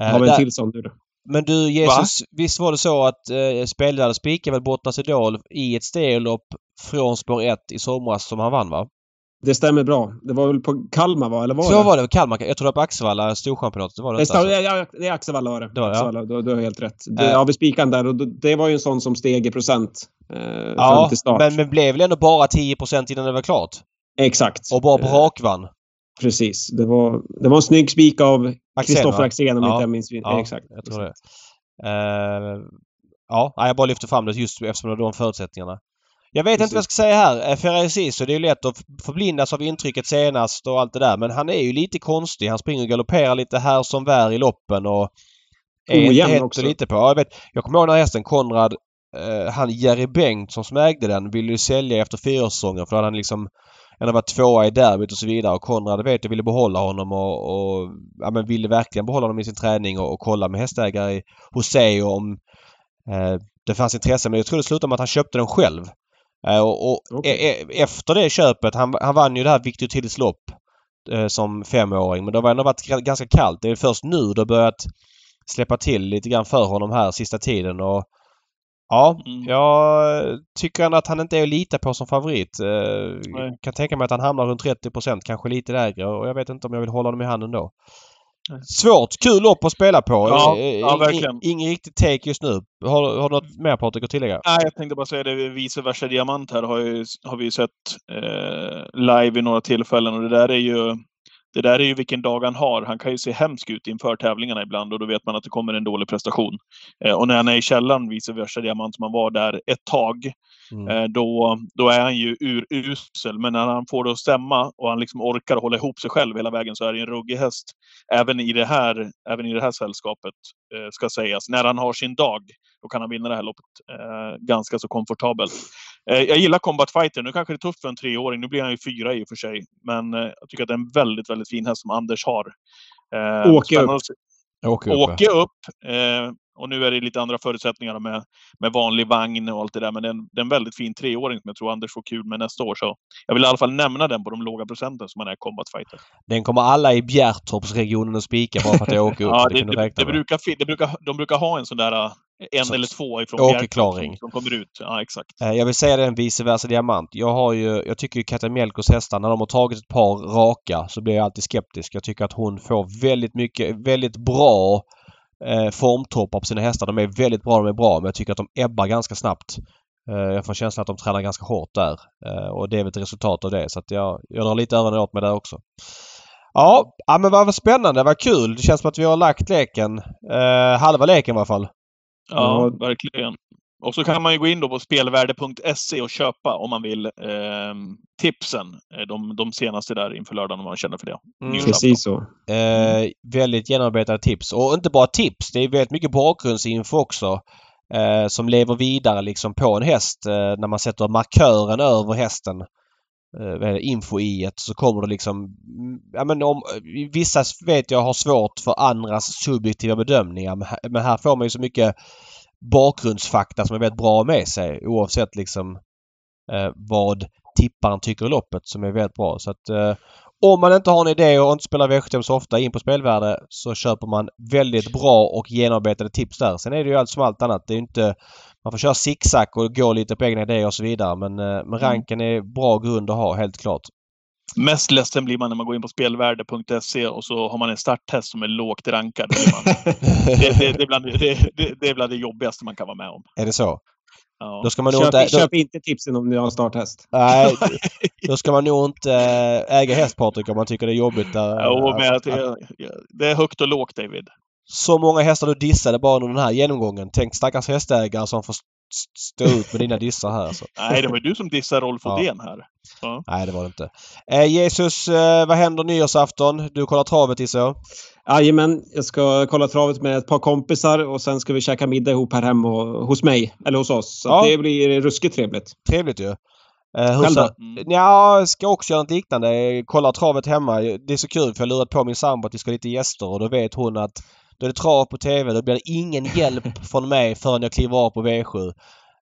Eh, Har vi en där- till sån nu då? Men du Jesus, visst var det så att eh, spelare spikade väl Bottnas Idol i ett stereolopp från spår 1 i somras som han vann va? Det stämmer bra. Det var väl på Kalmar va? Eller var Så det? var det. Kalmar. Jag tror det var på Axevalla, Storchampionatet. Det var det Det, inte alltså. ja, ja, det är Axevalla var det. Det var det, ja. Du, du har helt rätt. Det, Eh. ja, vi spikade där och det var ju en sån som steg i procent eh, fram Ja, till start. men, men blev väl ändå bara 10% innan det var klart? Exakt. Och bara på Eh, rakvann. Precis. Det var, det var en snygg spik av Kristoffer? Axén om Ja. inte jag minns. Ja, Exakt. jag tror det. Eh, ja, jag bara lyfter fram det just eftersom det var de förutsättningarna. Jag vet inte Precis. vad jag ska säga här. Eh, Ferrari Sisu, det är ju lätt att förblindas av intrycket senast och allt det där. Men han är ju lite konstig. Han springer och galopperar lite här som vär i loppen och är inte Ojämn helt också. lita på. Ja, Jag, vet, jag kommer ihåg när hästen Konrad, eh, han Jerry Bengtsson som ägde den, ville ju sälja efter fyraårssäsongen för då hade han liksom han hade varit tvåa i derbyt och så vidare och Konrad vet jag ville behålla honom och, och ja, men ville verkligen behålla honom i sin träning och, och kolla med hästägare i, hos sig om eh, det fanns intresse. Men jag tror det slutade med att han köpte den själv. Eh, och och Okej. e, e, efter det köpet, han, han vann ju det här Victor Tills lopp eh, som femåring men det har ändå varit ga- ganska kallt. Det är först nu det har börjat släppa till lite grann för honom här sista tiden och Ja, Mm. jag tycker ändå att han inte är att lita på som favorit. Eh, Nej. kan tänka mig att han hamnar runt 30% kanske lite lägre och jag vet inte om jag vill hålla honom i handen då. Nej. Svårt! Kul lopp att spela på. Ja, Eh, ja, verkligen. Ingen riktig take just nu. Har, har du något mer Patrik att tillägga? Nej, jag tänkte bara säga det. Vice versa diamant här har, ju, har vi ju sett eh, live vid några tillfällen och det där är ju det där är ju vilken dag han har. Han kan ju se hemsk ut inför tävlingarna ibland och då vet man att det kommer en dålig prestation. Eh, och när han är i källaren, vice versa diamant, som han var där ett tag, Mm. eh, då, då är han ju urusel. Men när han får det att stämma och han liksom orkar hålla ihop sig själv hela vägen så är det en ruggig häst. Även i det här, även i det här sällskapet, ska sägas. När han har sin dag, då kan han vinna det här loppet eh, ganska så komfortabelt. Eh, jag gillar Combat Fighter. Nu kanske det är tufft för en treåring. Nu blir han ju fyra i och för sig. Men eh, jag tycker att det är en väldigt, väldigt fin häst som Anders har. Eh, Åke upp. Åke upp. Åke upp. Och nu är det lite andra förutsättningar med, med vanlig vagn och allt det där. Men det är, en, det är en väldigt fin treåring som jag tror Anders får kul med nästa år. Så jag vill i alla fall nämna den på de låga procenten som han är Combat Fighter. Den kommer alla i Bjärtorpsregionen att spika bara för att det <laughs> åker upp. Ja, det, det, det med. brukar, det brukar, de brukar ha en sån där eh, en Så- eller två ifrån åkerklaring. Som, kommer ut. Ja, exakt. Eh, Jag vill säga den vice versa diamant. Jag har ju, jag tycker ju Katamelkos hästar när de har tagit ett par raka så blir jag alltid skeptisk. Jag tycker att hon får väldigt mycket, väldigt bra eh, formtoppar på sina hästar. De är väldigt bra, de är bra men jag tycker att de ebbar ganska snabbt. Eh, jag får känslan att de tränar ganska hårt där. Eh, och det är väl ett resultat av det så att jag, jag drar lite öronen åt mig där också. Ja, ja men vad spännande, vad kul. Det känns som att vi har lagt leken. Eh, halva leken i alla fall. Ja, Ja. verkligen. Och så kan man ju gå in då på spelvärde.se och köpa om man vill eh, tipsen. De, de senaste där inför lördagen om man känner för det. Mm. Precis så. Eh, väldigt genomarbetade tips. Och inte bara tips. Det är väldigt mycket bakgrundsinfo också. Eh, som lever vidare liksom på en häst. Eh, när man sätter markören över hästen. Eh, info i ett så kommer det liksom... Ja men om... Vissa vet jag har svårt för andras subjektiva bedömningar. Men här, men här får man ju så mycket bakgrundsfakta som är väldigt bra med sig oavsett liksom eh, vad tipparen tycker i loppet som är väldigt bra. Så att eh, om man inte har en idé och inte spelar V75 så ofta in på spelvärde så köper man väldigt bra och genomarbetade tips där. Sen är det ju allt som allt annat. Det är inte... Man får köra zigzag och gå lite på egna idéer och så vidare men, eh, men ranken är bra grund att ha helt klart. Mest ledsen blir man när man går in på spelvärde.se och så har man en starthäst som är lågt rankad. Det, <laughs> det, det, är bland, det, är bland det jobbigaste man kan vara med om. Är det så? Ja. Då ska man nog Köp, inte... Då, köp inte tipsen om ni har en starthäst. nej, <laughs> då ska man nog inte eh, äga häst Patrik om man tycker det är jobbigt. Där, Jo, men att- det är högt och lågt, David. Så många hästar du dissade bara under den här genomgången. Tänk stackars hästägare som får st- stå ut med dina dissar här. Så. Nej, det var ju du som dissade Rolf Ja. Odén här. Ja. Nej, det var det inte. Eh, Jesus, eh, vad händer nyårsafton? Du kollar travet gissar jag? Jajamän, jag ska kolla travet med ett par kompisar och sen ska vi käka middag ihop här hemma och, hos mig. Eller hos oss. Så Ja. det blir ruskigt trevligt. Trevligt ju. Eh, hur Själv så- då? Mm. Ja, jag ska också göra något liknande. Kolla travet hemma. Det är så kul för jag lurat på min sambo att vi ska ha lite gäster och då vet hon att Då är det trav på TV. Då blir det ingen hjälp <laughs> från mig förrän jag kliver av på V7.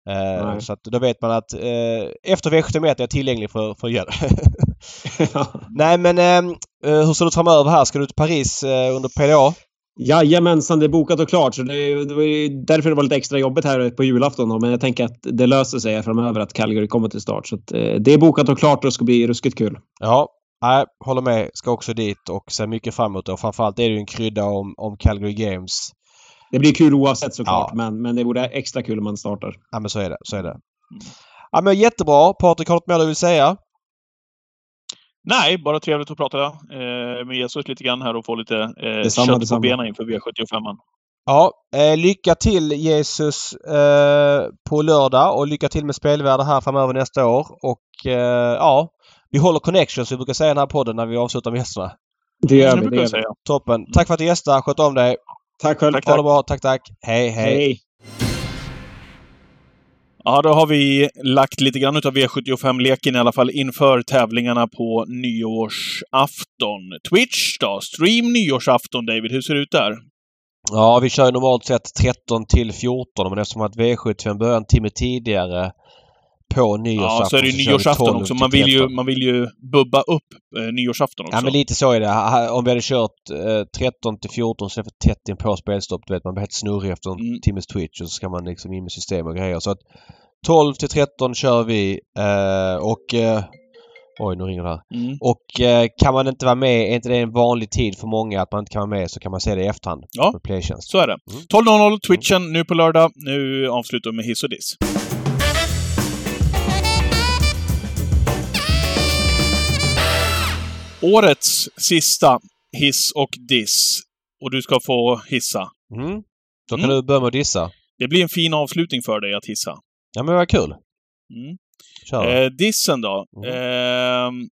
Eh, så att då vet man att eh, efter V71 är jag tillgänglig för, för hjälp. <laughs> <laughs> Nej men eh, hur ser ut framöver här? Ska du till Paris under PDA? Jajamensan, det är bokat och klart. Så det, är, det var därför det var lite extra jobbigt här på julafton. Då. Men jag tänker att det löser sig framöver att Calgary kommer till start. Så att, det är bokat och klart och det ska bli ruskigt kul. Ja, Nej, håller med. Ska också dit och ser mycket fram emot det. Och framförallt är det ju en krydda om, om Calgary Games. Det blir kul oavsett såklart, ja. men, men det vore extra kul om man startar. Ja, men så är det. Så är det. Ja, men jättebra. Patrik, har du något mer du vill säga? Nej, bara trevligt att prata eh, med Jesus lite grann här och få lite eh, detsamma, kött detsamma. på benen inför V75. Ja, eh, lycka till Jesus eh, på lördag och lycka till med spelvärde här framöver nästa år. Och eh, ja, vi håller connection som vi brukar säga i den här podden när vi avslutar med gästerna. Det gör vi. Det gör vi. Toppen. Tack för att du gästade. Sköt om dig. Tack själv. Tack, ha det bra. Tack, tack. Hej, hej. hej. Ja, då har vi lagt lite grann av V75-leken i alla fall inför tävlingarna på nyårsafton. Twitch då? Stream nyårsafton, David. Hur ser det ut där? Ja, vi kör normalt sett 13 till 14 men eftersom att V75 börjar en timme tidigare på nyårsafton. Ja, så är det ju nyårsafton också. Man vill ju, man vill ju bubba upp eh, nyårsafton också. Ja, men lite så är det. Om vi hade kört eh, 13 till 14 så är det tätt in på spelstopp. Du vet, man blir helt snurrig efter en mm. timmes Twitch och så ska man liksom in med system och grejer. Så att 12 till 13 kör vi eh, och eh, Oj, nu ringer det här. Mm. Och eh, kan man inte vara med, är inte det en vanlig tid för många att man inte kan vara med så kan man se det i efterhand. Ja, så är det. Mm. 12.00 Twitchen nu på lördag. Nu avslutar vi med hiss och diss. Årets sista hiss och diss. Och du ska få hissa. Mm. Då kan mm. du börja med att dissa. Det blir en fin avslutning för dig att hissa. Ja men vad kul. Mm. Eh, dissen då. Mm. Eh,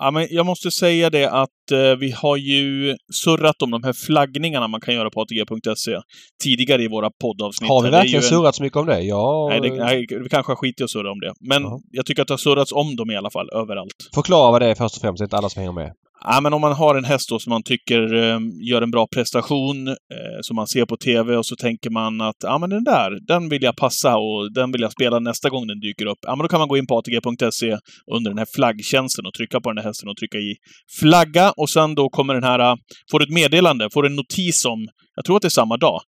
ja, men jag måste säga det att eh, vi har ju surrat om de här flaggningarna man kan göra på ATG.se tidigare i våra poddavsnitt. Har vi verkligen en... surrat så mycket om det? Ja. Nej, det, nej, vi kanske har skitit i att surra om det. Men uh -huh. jag tycker att det har surrats om dem i alla fall, överallt. Förklara vad det är först och främst, det är inte alla som hänger med. Ja, men om man har en häst då som man tycker eh, gör en bra prestation, eh, som man ser på TV och så tänker man att ja, men den där, den vill jag passa och den vill jag spela nästa gång den dyker upp. Ja, men då kan man gå in på ATG.se under den här flaggtjänsten och trycka på den här hästen och trycka i flagga och sen då kommer den här, ah, får du ett meddelande, får en notis om, jag tror att det är samma dag,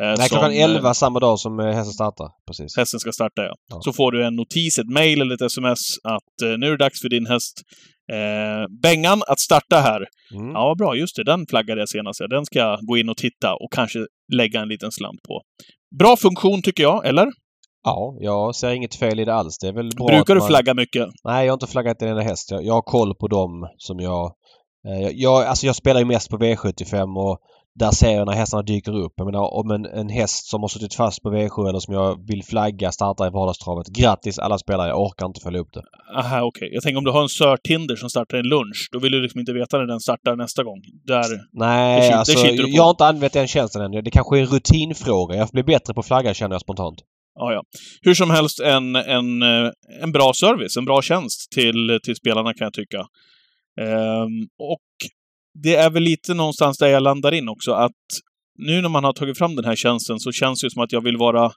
Eh, Nej, klockan 11 eh, samma dag som eh, hästen startar. Precis. Hästen ska starta, ja. ja. Så får du en notis, ett mail eller ett sms att nu är det dags för din häst eh, Bengan att starta här. Mm. Ja, bra. Just det, den flaggade jag senast. Den ska jag gå in och titta och kanske lägga en liten slant på. Bra funktion tycker jag, eller? Ja, jag ser inget fel i det alls. Det är väl bra Brukar du man... flagga mycket? Nej, jag har inte flaggat en enda häst. Jag, jag har koll på dem som jag... Eh, jag, alltså jag spelar ju mest på V75 och där ser jag när hästarna dyker upp. Jag menar om en, en häst som har suttit fast på V7 eller som jag vill flagga startar i vardagstravet. Grattis alla spelare, jag orkar inte följa upp det. Aha, okej. Okay. Jag tänker om du har en Sir Tinder som startar en lunch, då vill du liksom inte veta när den startar nästa gång. Där... Nej, det, alltså, det jag har inte använt den tjänsten än. Det kanske är en rutinfråga. Jag får bli bättre på att flagga känner jag spontant. Ja, ja. Hur som helst en, en, eh, en bra service, en bra tjänst till, till spelarna kan jag tycka. Um, och det är väl lite någonstans där jag landar in också, att nu när man har tagit fram den här tjänsten så känns det som att jag vill vara...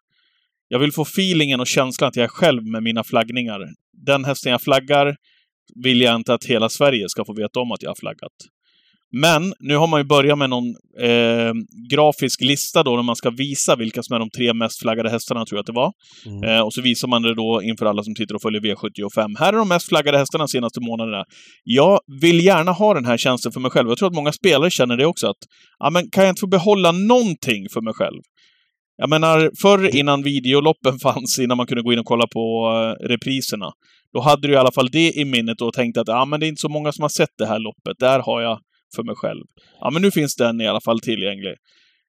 Jag vill få feelingen och känslan att jag är själv med mina flaggningar. Den hästen jag flaggar vill jag inte att hela Sverige ska få veta om att jag har flaggat. Men nu har man ju börjat med någon eh, grafisk lista då, när man ska visa vilka som är de tre mest flaggade hästarna, tror jag att det var. Mm. Eh, och så visar man det då inför alla som sitter och följer V75. Här är de mest flaggade hästarna de senaste månaderna. Jag vill gärna ha den här tjänsten för mig själv. Jag tror att många spelare känner det också, att ja, men kan jag inte få behålla någonting för mig själv? Jag menar, förr innan videoloppen <laughs> fanns, innan man kunde gå in och kolla på uh, repriserna, då hade du i alla fall det i minnet och tänkte att ja, men det är inte så många som har sett det här loppet. Där har jag för mig själv. Ja, men nu finns den i alla fall tillgänglig.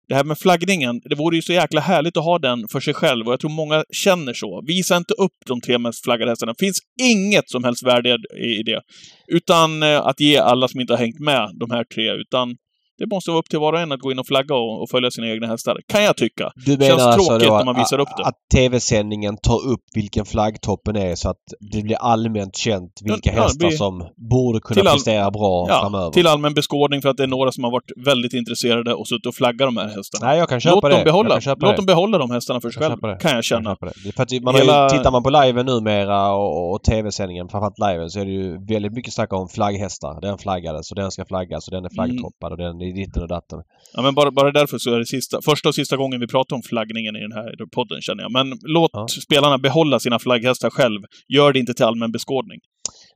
Det här med flaggningen, det vore ju så jäkla härligt att ha den för sig själv och jag tror många känner så. Visa inte upp de tre mest flaggade hästarna. Det finns inget som helst värde i det. Utan eh, att ge alla som inte har hängt med de här tre, utan det måste vara upp till var och en att gå in och flagga och, och följa sina egna hästar. Kan jag tycka. Du Det känns alltså tråkigt då när man visar upp det. att tv-sändningen tar upp vilken flaggtoppen är så att det blir allmänt känt vilka Ja, hästar blir- som borde kunna all- prestera bra Ja, framöver. till allmän beskådning för att det är några som har varit väldigt intresserade och suttit och flaggat de här hästarna. Nej, jag kan köpa Låt det. dem Jag behålla, låt det. dem behålla de hästarna för sig Jag själv, köper det. kan jag känna. köper det. För att man Hela- ju, tittar man på liven numera och, och tv-sändningen, framförallt liven, så är det ju väldigt mycket snack om flagghästar. Den flaggades och den ska flaggas och den är flaggtoppad och den är ditten och datten. Ja, men bara, bara därför så är det sista, första och sista gången vi pratar om flaggningen i den här podden, känner jag. Men låt Ja. spelarna behålla sina flagghästar själv. Gör det inte till allmän beskådning.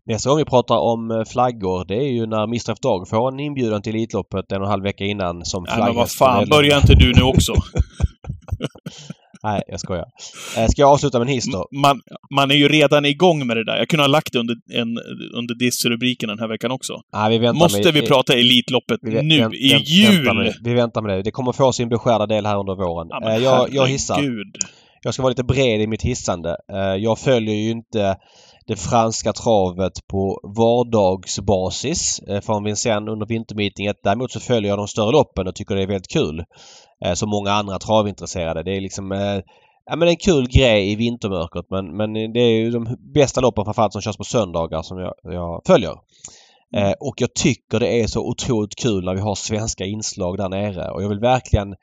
Nästa gång vi pratar om eh, flaggor, det är ju när Mr F Dog får en inbjudan till Elitloppet en och en halv vecka innan som Nej, men vad flagghäst. fan, medlem. börja inte du nu också. <laughs> <laughs> Nej, jag skojar. Eh, Ska jag avsluta med en hiss då? Man, man är ju redan igång med det där. Jag kunde ha lagt det under, en, under diss-rubriken den här veckan också. Nej, vi väntar Måste med, vi prata Elitloppet vi nu, vänt- i vänt- Väntar med jul? Vi väntar med det. Det kommer få sin beskärda del här under våren. Ja, men Eh, jag, jag hissar. Jag ska vara lite bred i mitt hissande. Eh, Jag följer ju inte det franska travet på vardagsbasis eh, från Vincennes under vintermeetinget. Däremot så följer jag de större loppen och tycker det är väldigt kul. Eh, Som många andra travintresserade. Det är liksom Ja men en kul grej i vintermörkret men, men det är ju de bästa loppen framförallt som körs på söndagar som jag, jag följer. Eh, och jag tycker det är så otroligt kul när vi har svenska inslag där nere och jag vill verkligen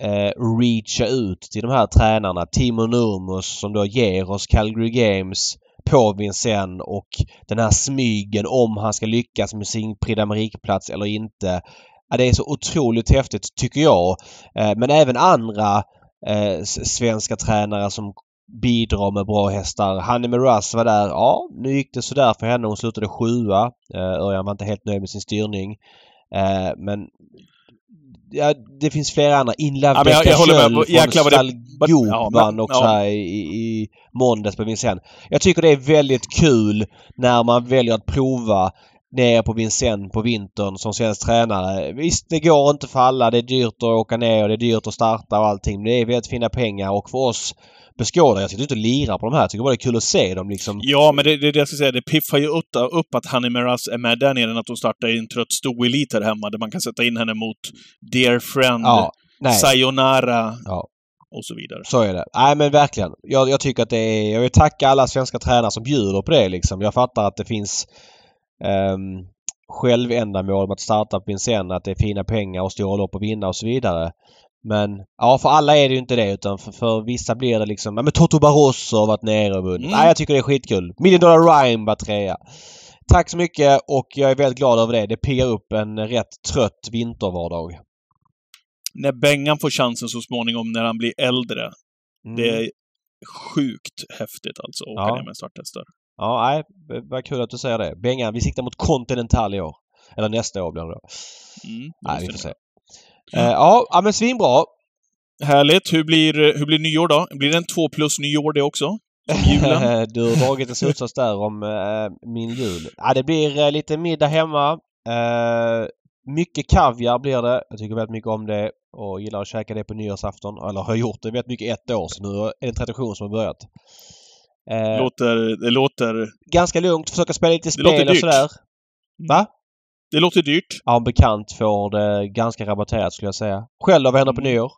eh, reacha ut till de här tränarna. Timo Nurmos som då ger oss Calgary Games på sen och den här smygen om han ska lyckas med sin Prix d'Amérique-plats eller inte. Ja, det är så otroligt häftigt tycker jag. Eh, men även andra eh, svenska tränare som bidrar med bra hästar. Hanne Miraz var där. Ja, nu gick det sådär för henne. Hon slutade sjua. Eh, Örjan var inte helt nöjd med sin styrning. Eh, men ja, det finns flera andra. Inla Ja, men jag- jag håller med. Jäklar vad det- Ja, men- också ja. här i, i, måndags på Vincennes. Jag tycker det är väldigt kul när man väljer att prova ner på Vincennes på vintern som svensk tränare. Visst, det går inte för alla. Det är dyrt att åka ner och det är dyrt att starta och allting. Men det är väldigt fina pengar och för oss beskådare, jag sitter inte och lirar på de här. Jag tycker bara det är kul att se dem liksom. Ja, men det, det det jag ska säga. Det piffar ju upp, upp att Hanni Miraz är med där nere än att hon startar i en trött stoelit här hemma där man kan sätta in henne mot Dear Friend, Ja. Sayonara Ja. och så vidare. Så är det. Nej men verkligen. Jag, jag tycker att det är... Jag vill tacka alla svenska tränare som bjuder på det liksom. Jag fattar att det finns um, självändamål med att starta på Vincennes, att det är fina pengar och stora lopp att vinna och så vidare. Men ja, för alla är det ju inte det utan för, för vissa blir det liksom... Ja men Toto Barroso har varit nere och vunnit. Mm. Nej, jag tycker det är skitkul. Million Dollar Rhyme var trea. Tack så mycket och jag är väldigt glad över det. Det piggar upp en rätt trött vintervardag. När Bengan får chansen så småningom när han blir äldre. Mm. Det är sjukt häftigt alltså, att åka Ja. ner med starthästar. Ja, nej. Vad kul att du säger det. Bengan, vi siktar mot Continental i år. Eller nästa år blir det då. Mm, Nej, vi får se. Eh, ja, ja, men svinbra. Härligt. Hur blir, hur blir nyår då? Blir det en två plus nyår det också? Julen? <laughs> du har dragit en slutsats där om eh, min jul. Ja, det blir eh, lite middag hemma. Eh, mycket kaviar blir det. Jag tycker väldigt mycket om det och gillar att käka det på nyårsafton. Eller har gjort det väldigt mycket ett år så nu är det en tradition som har börjat. Låter, det, låter, ganska lugnt. Försöka spela lite spel och dyrt. sådär. Va? Det låter dyrt. Ja, en bekant får det ganska rabatterat skulle jag säga. Själv då? Vad händer på Mm. nyår?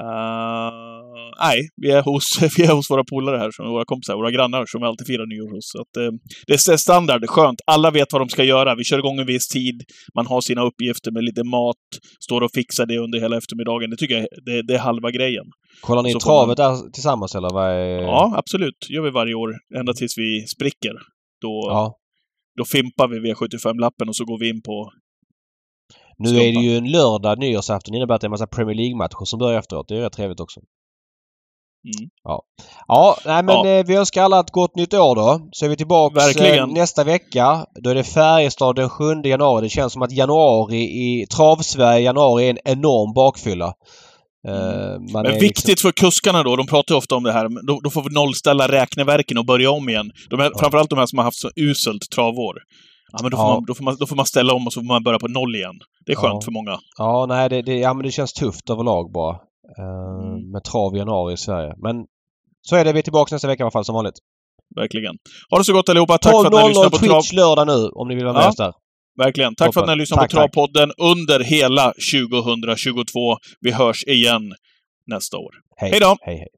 Uh, nej, vi är, hos, <laughs> vi är hos våra polare här, som våra kompisar, våra grannar som vi alltid firar nyår hos. Så att, eh, det är standard, skönt. Alla vet vad de ska göra. Vi kör igång en viss tid. Man har sina uppgifter med lite mat, står och fixar det under hela eftermiddagen. Det tycker jag det, det är halva grejen. Kollar ni Så travet där tillsammans eller vad är... Ja, absolut. gör vi varje år, ända tills vi spricker. Då, Ja. Då fimpar vi V75-lappen och så går vi in på... Nu Skumpa. är det ju en lördag, nyårsafton. Det innebär att det är en massa Premier League-matcher som börjar efteråt. Det är rätt trevligt också. Mm. Ja, nej men Ja. eh, vi önskar alla ett gott nytt år då. Så är vi tillbaks eh, Verkligen. nästa vecka. Då är det Färjestad den 7 januari. Det känns som att januari i Travsverige, januari är en enorm bakfylla. Är Men viktigt för kuskarna då, de pratar ju ofta om det här, då, då får vi nollställa räkneverken och börja om igen. De här, Ja. Framförallt de här som har haft så uselt travår. Ja, men då får, Ja. man, då, får man, då får man ställa om och så får man börja på noll igen. Det är skönt Ja. för många. Ja, nej det, det, ja, men det känns tufft överlag bara. Eh, Mm. Med trav i januari i Sverige. Men så är det. Vi är tillbaka nästa vecka i alla fall som vanligt. Verkligen. Ha det så gott allihopa. Tack för att ni 12.00 lyssnade på Trav... Twitch lördag nu om ni vill vara med Ja. oss där. Verkligen. Tack för att ni har lyssnat Tack, på Travpodden under hela 2022. Vi hörs igen nästa år. Hej. Hej då! Hej, hej.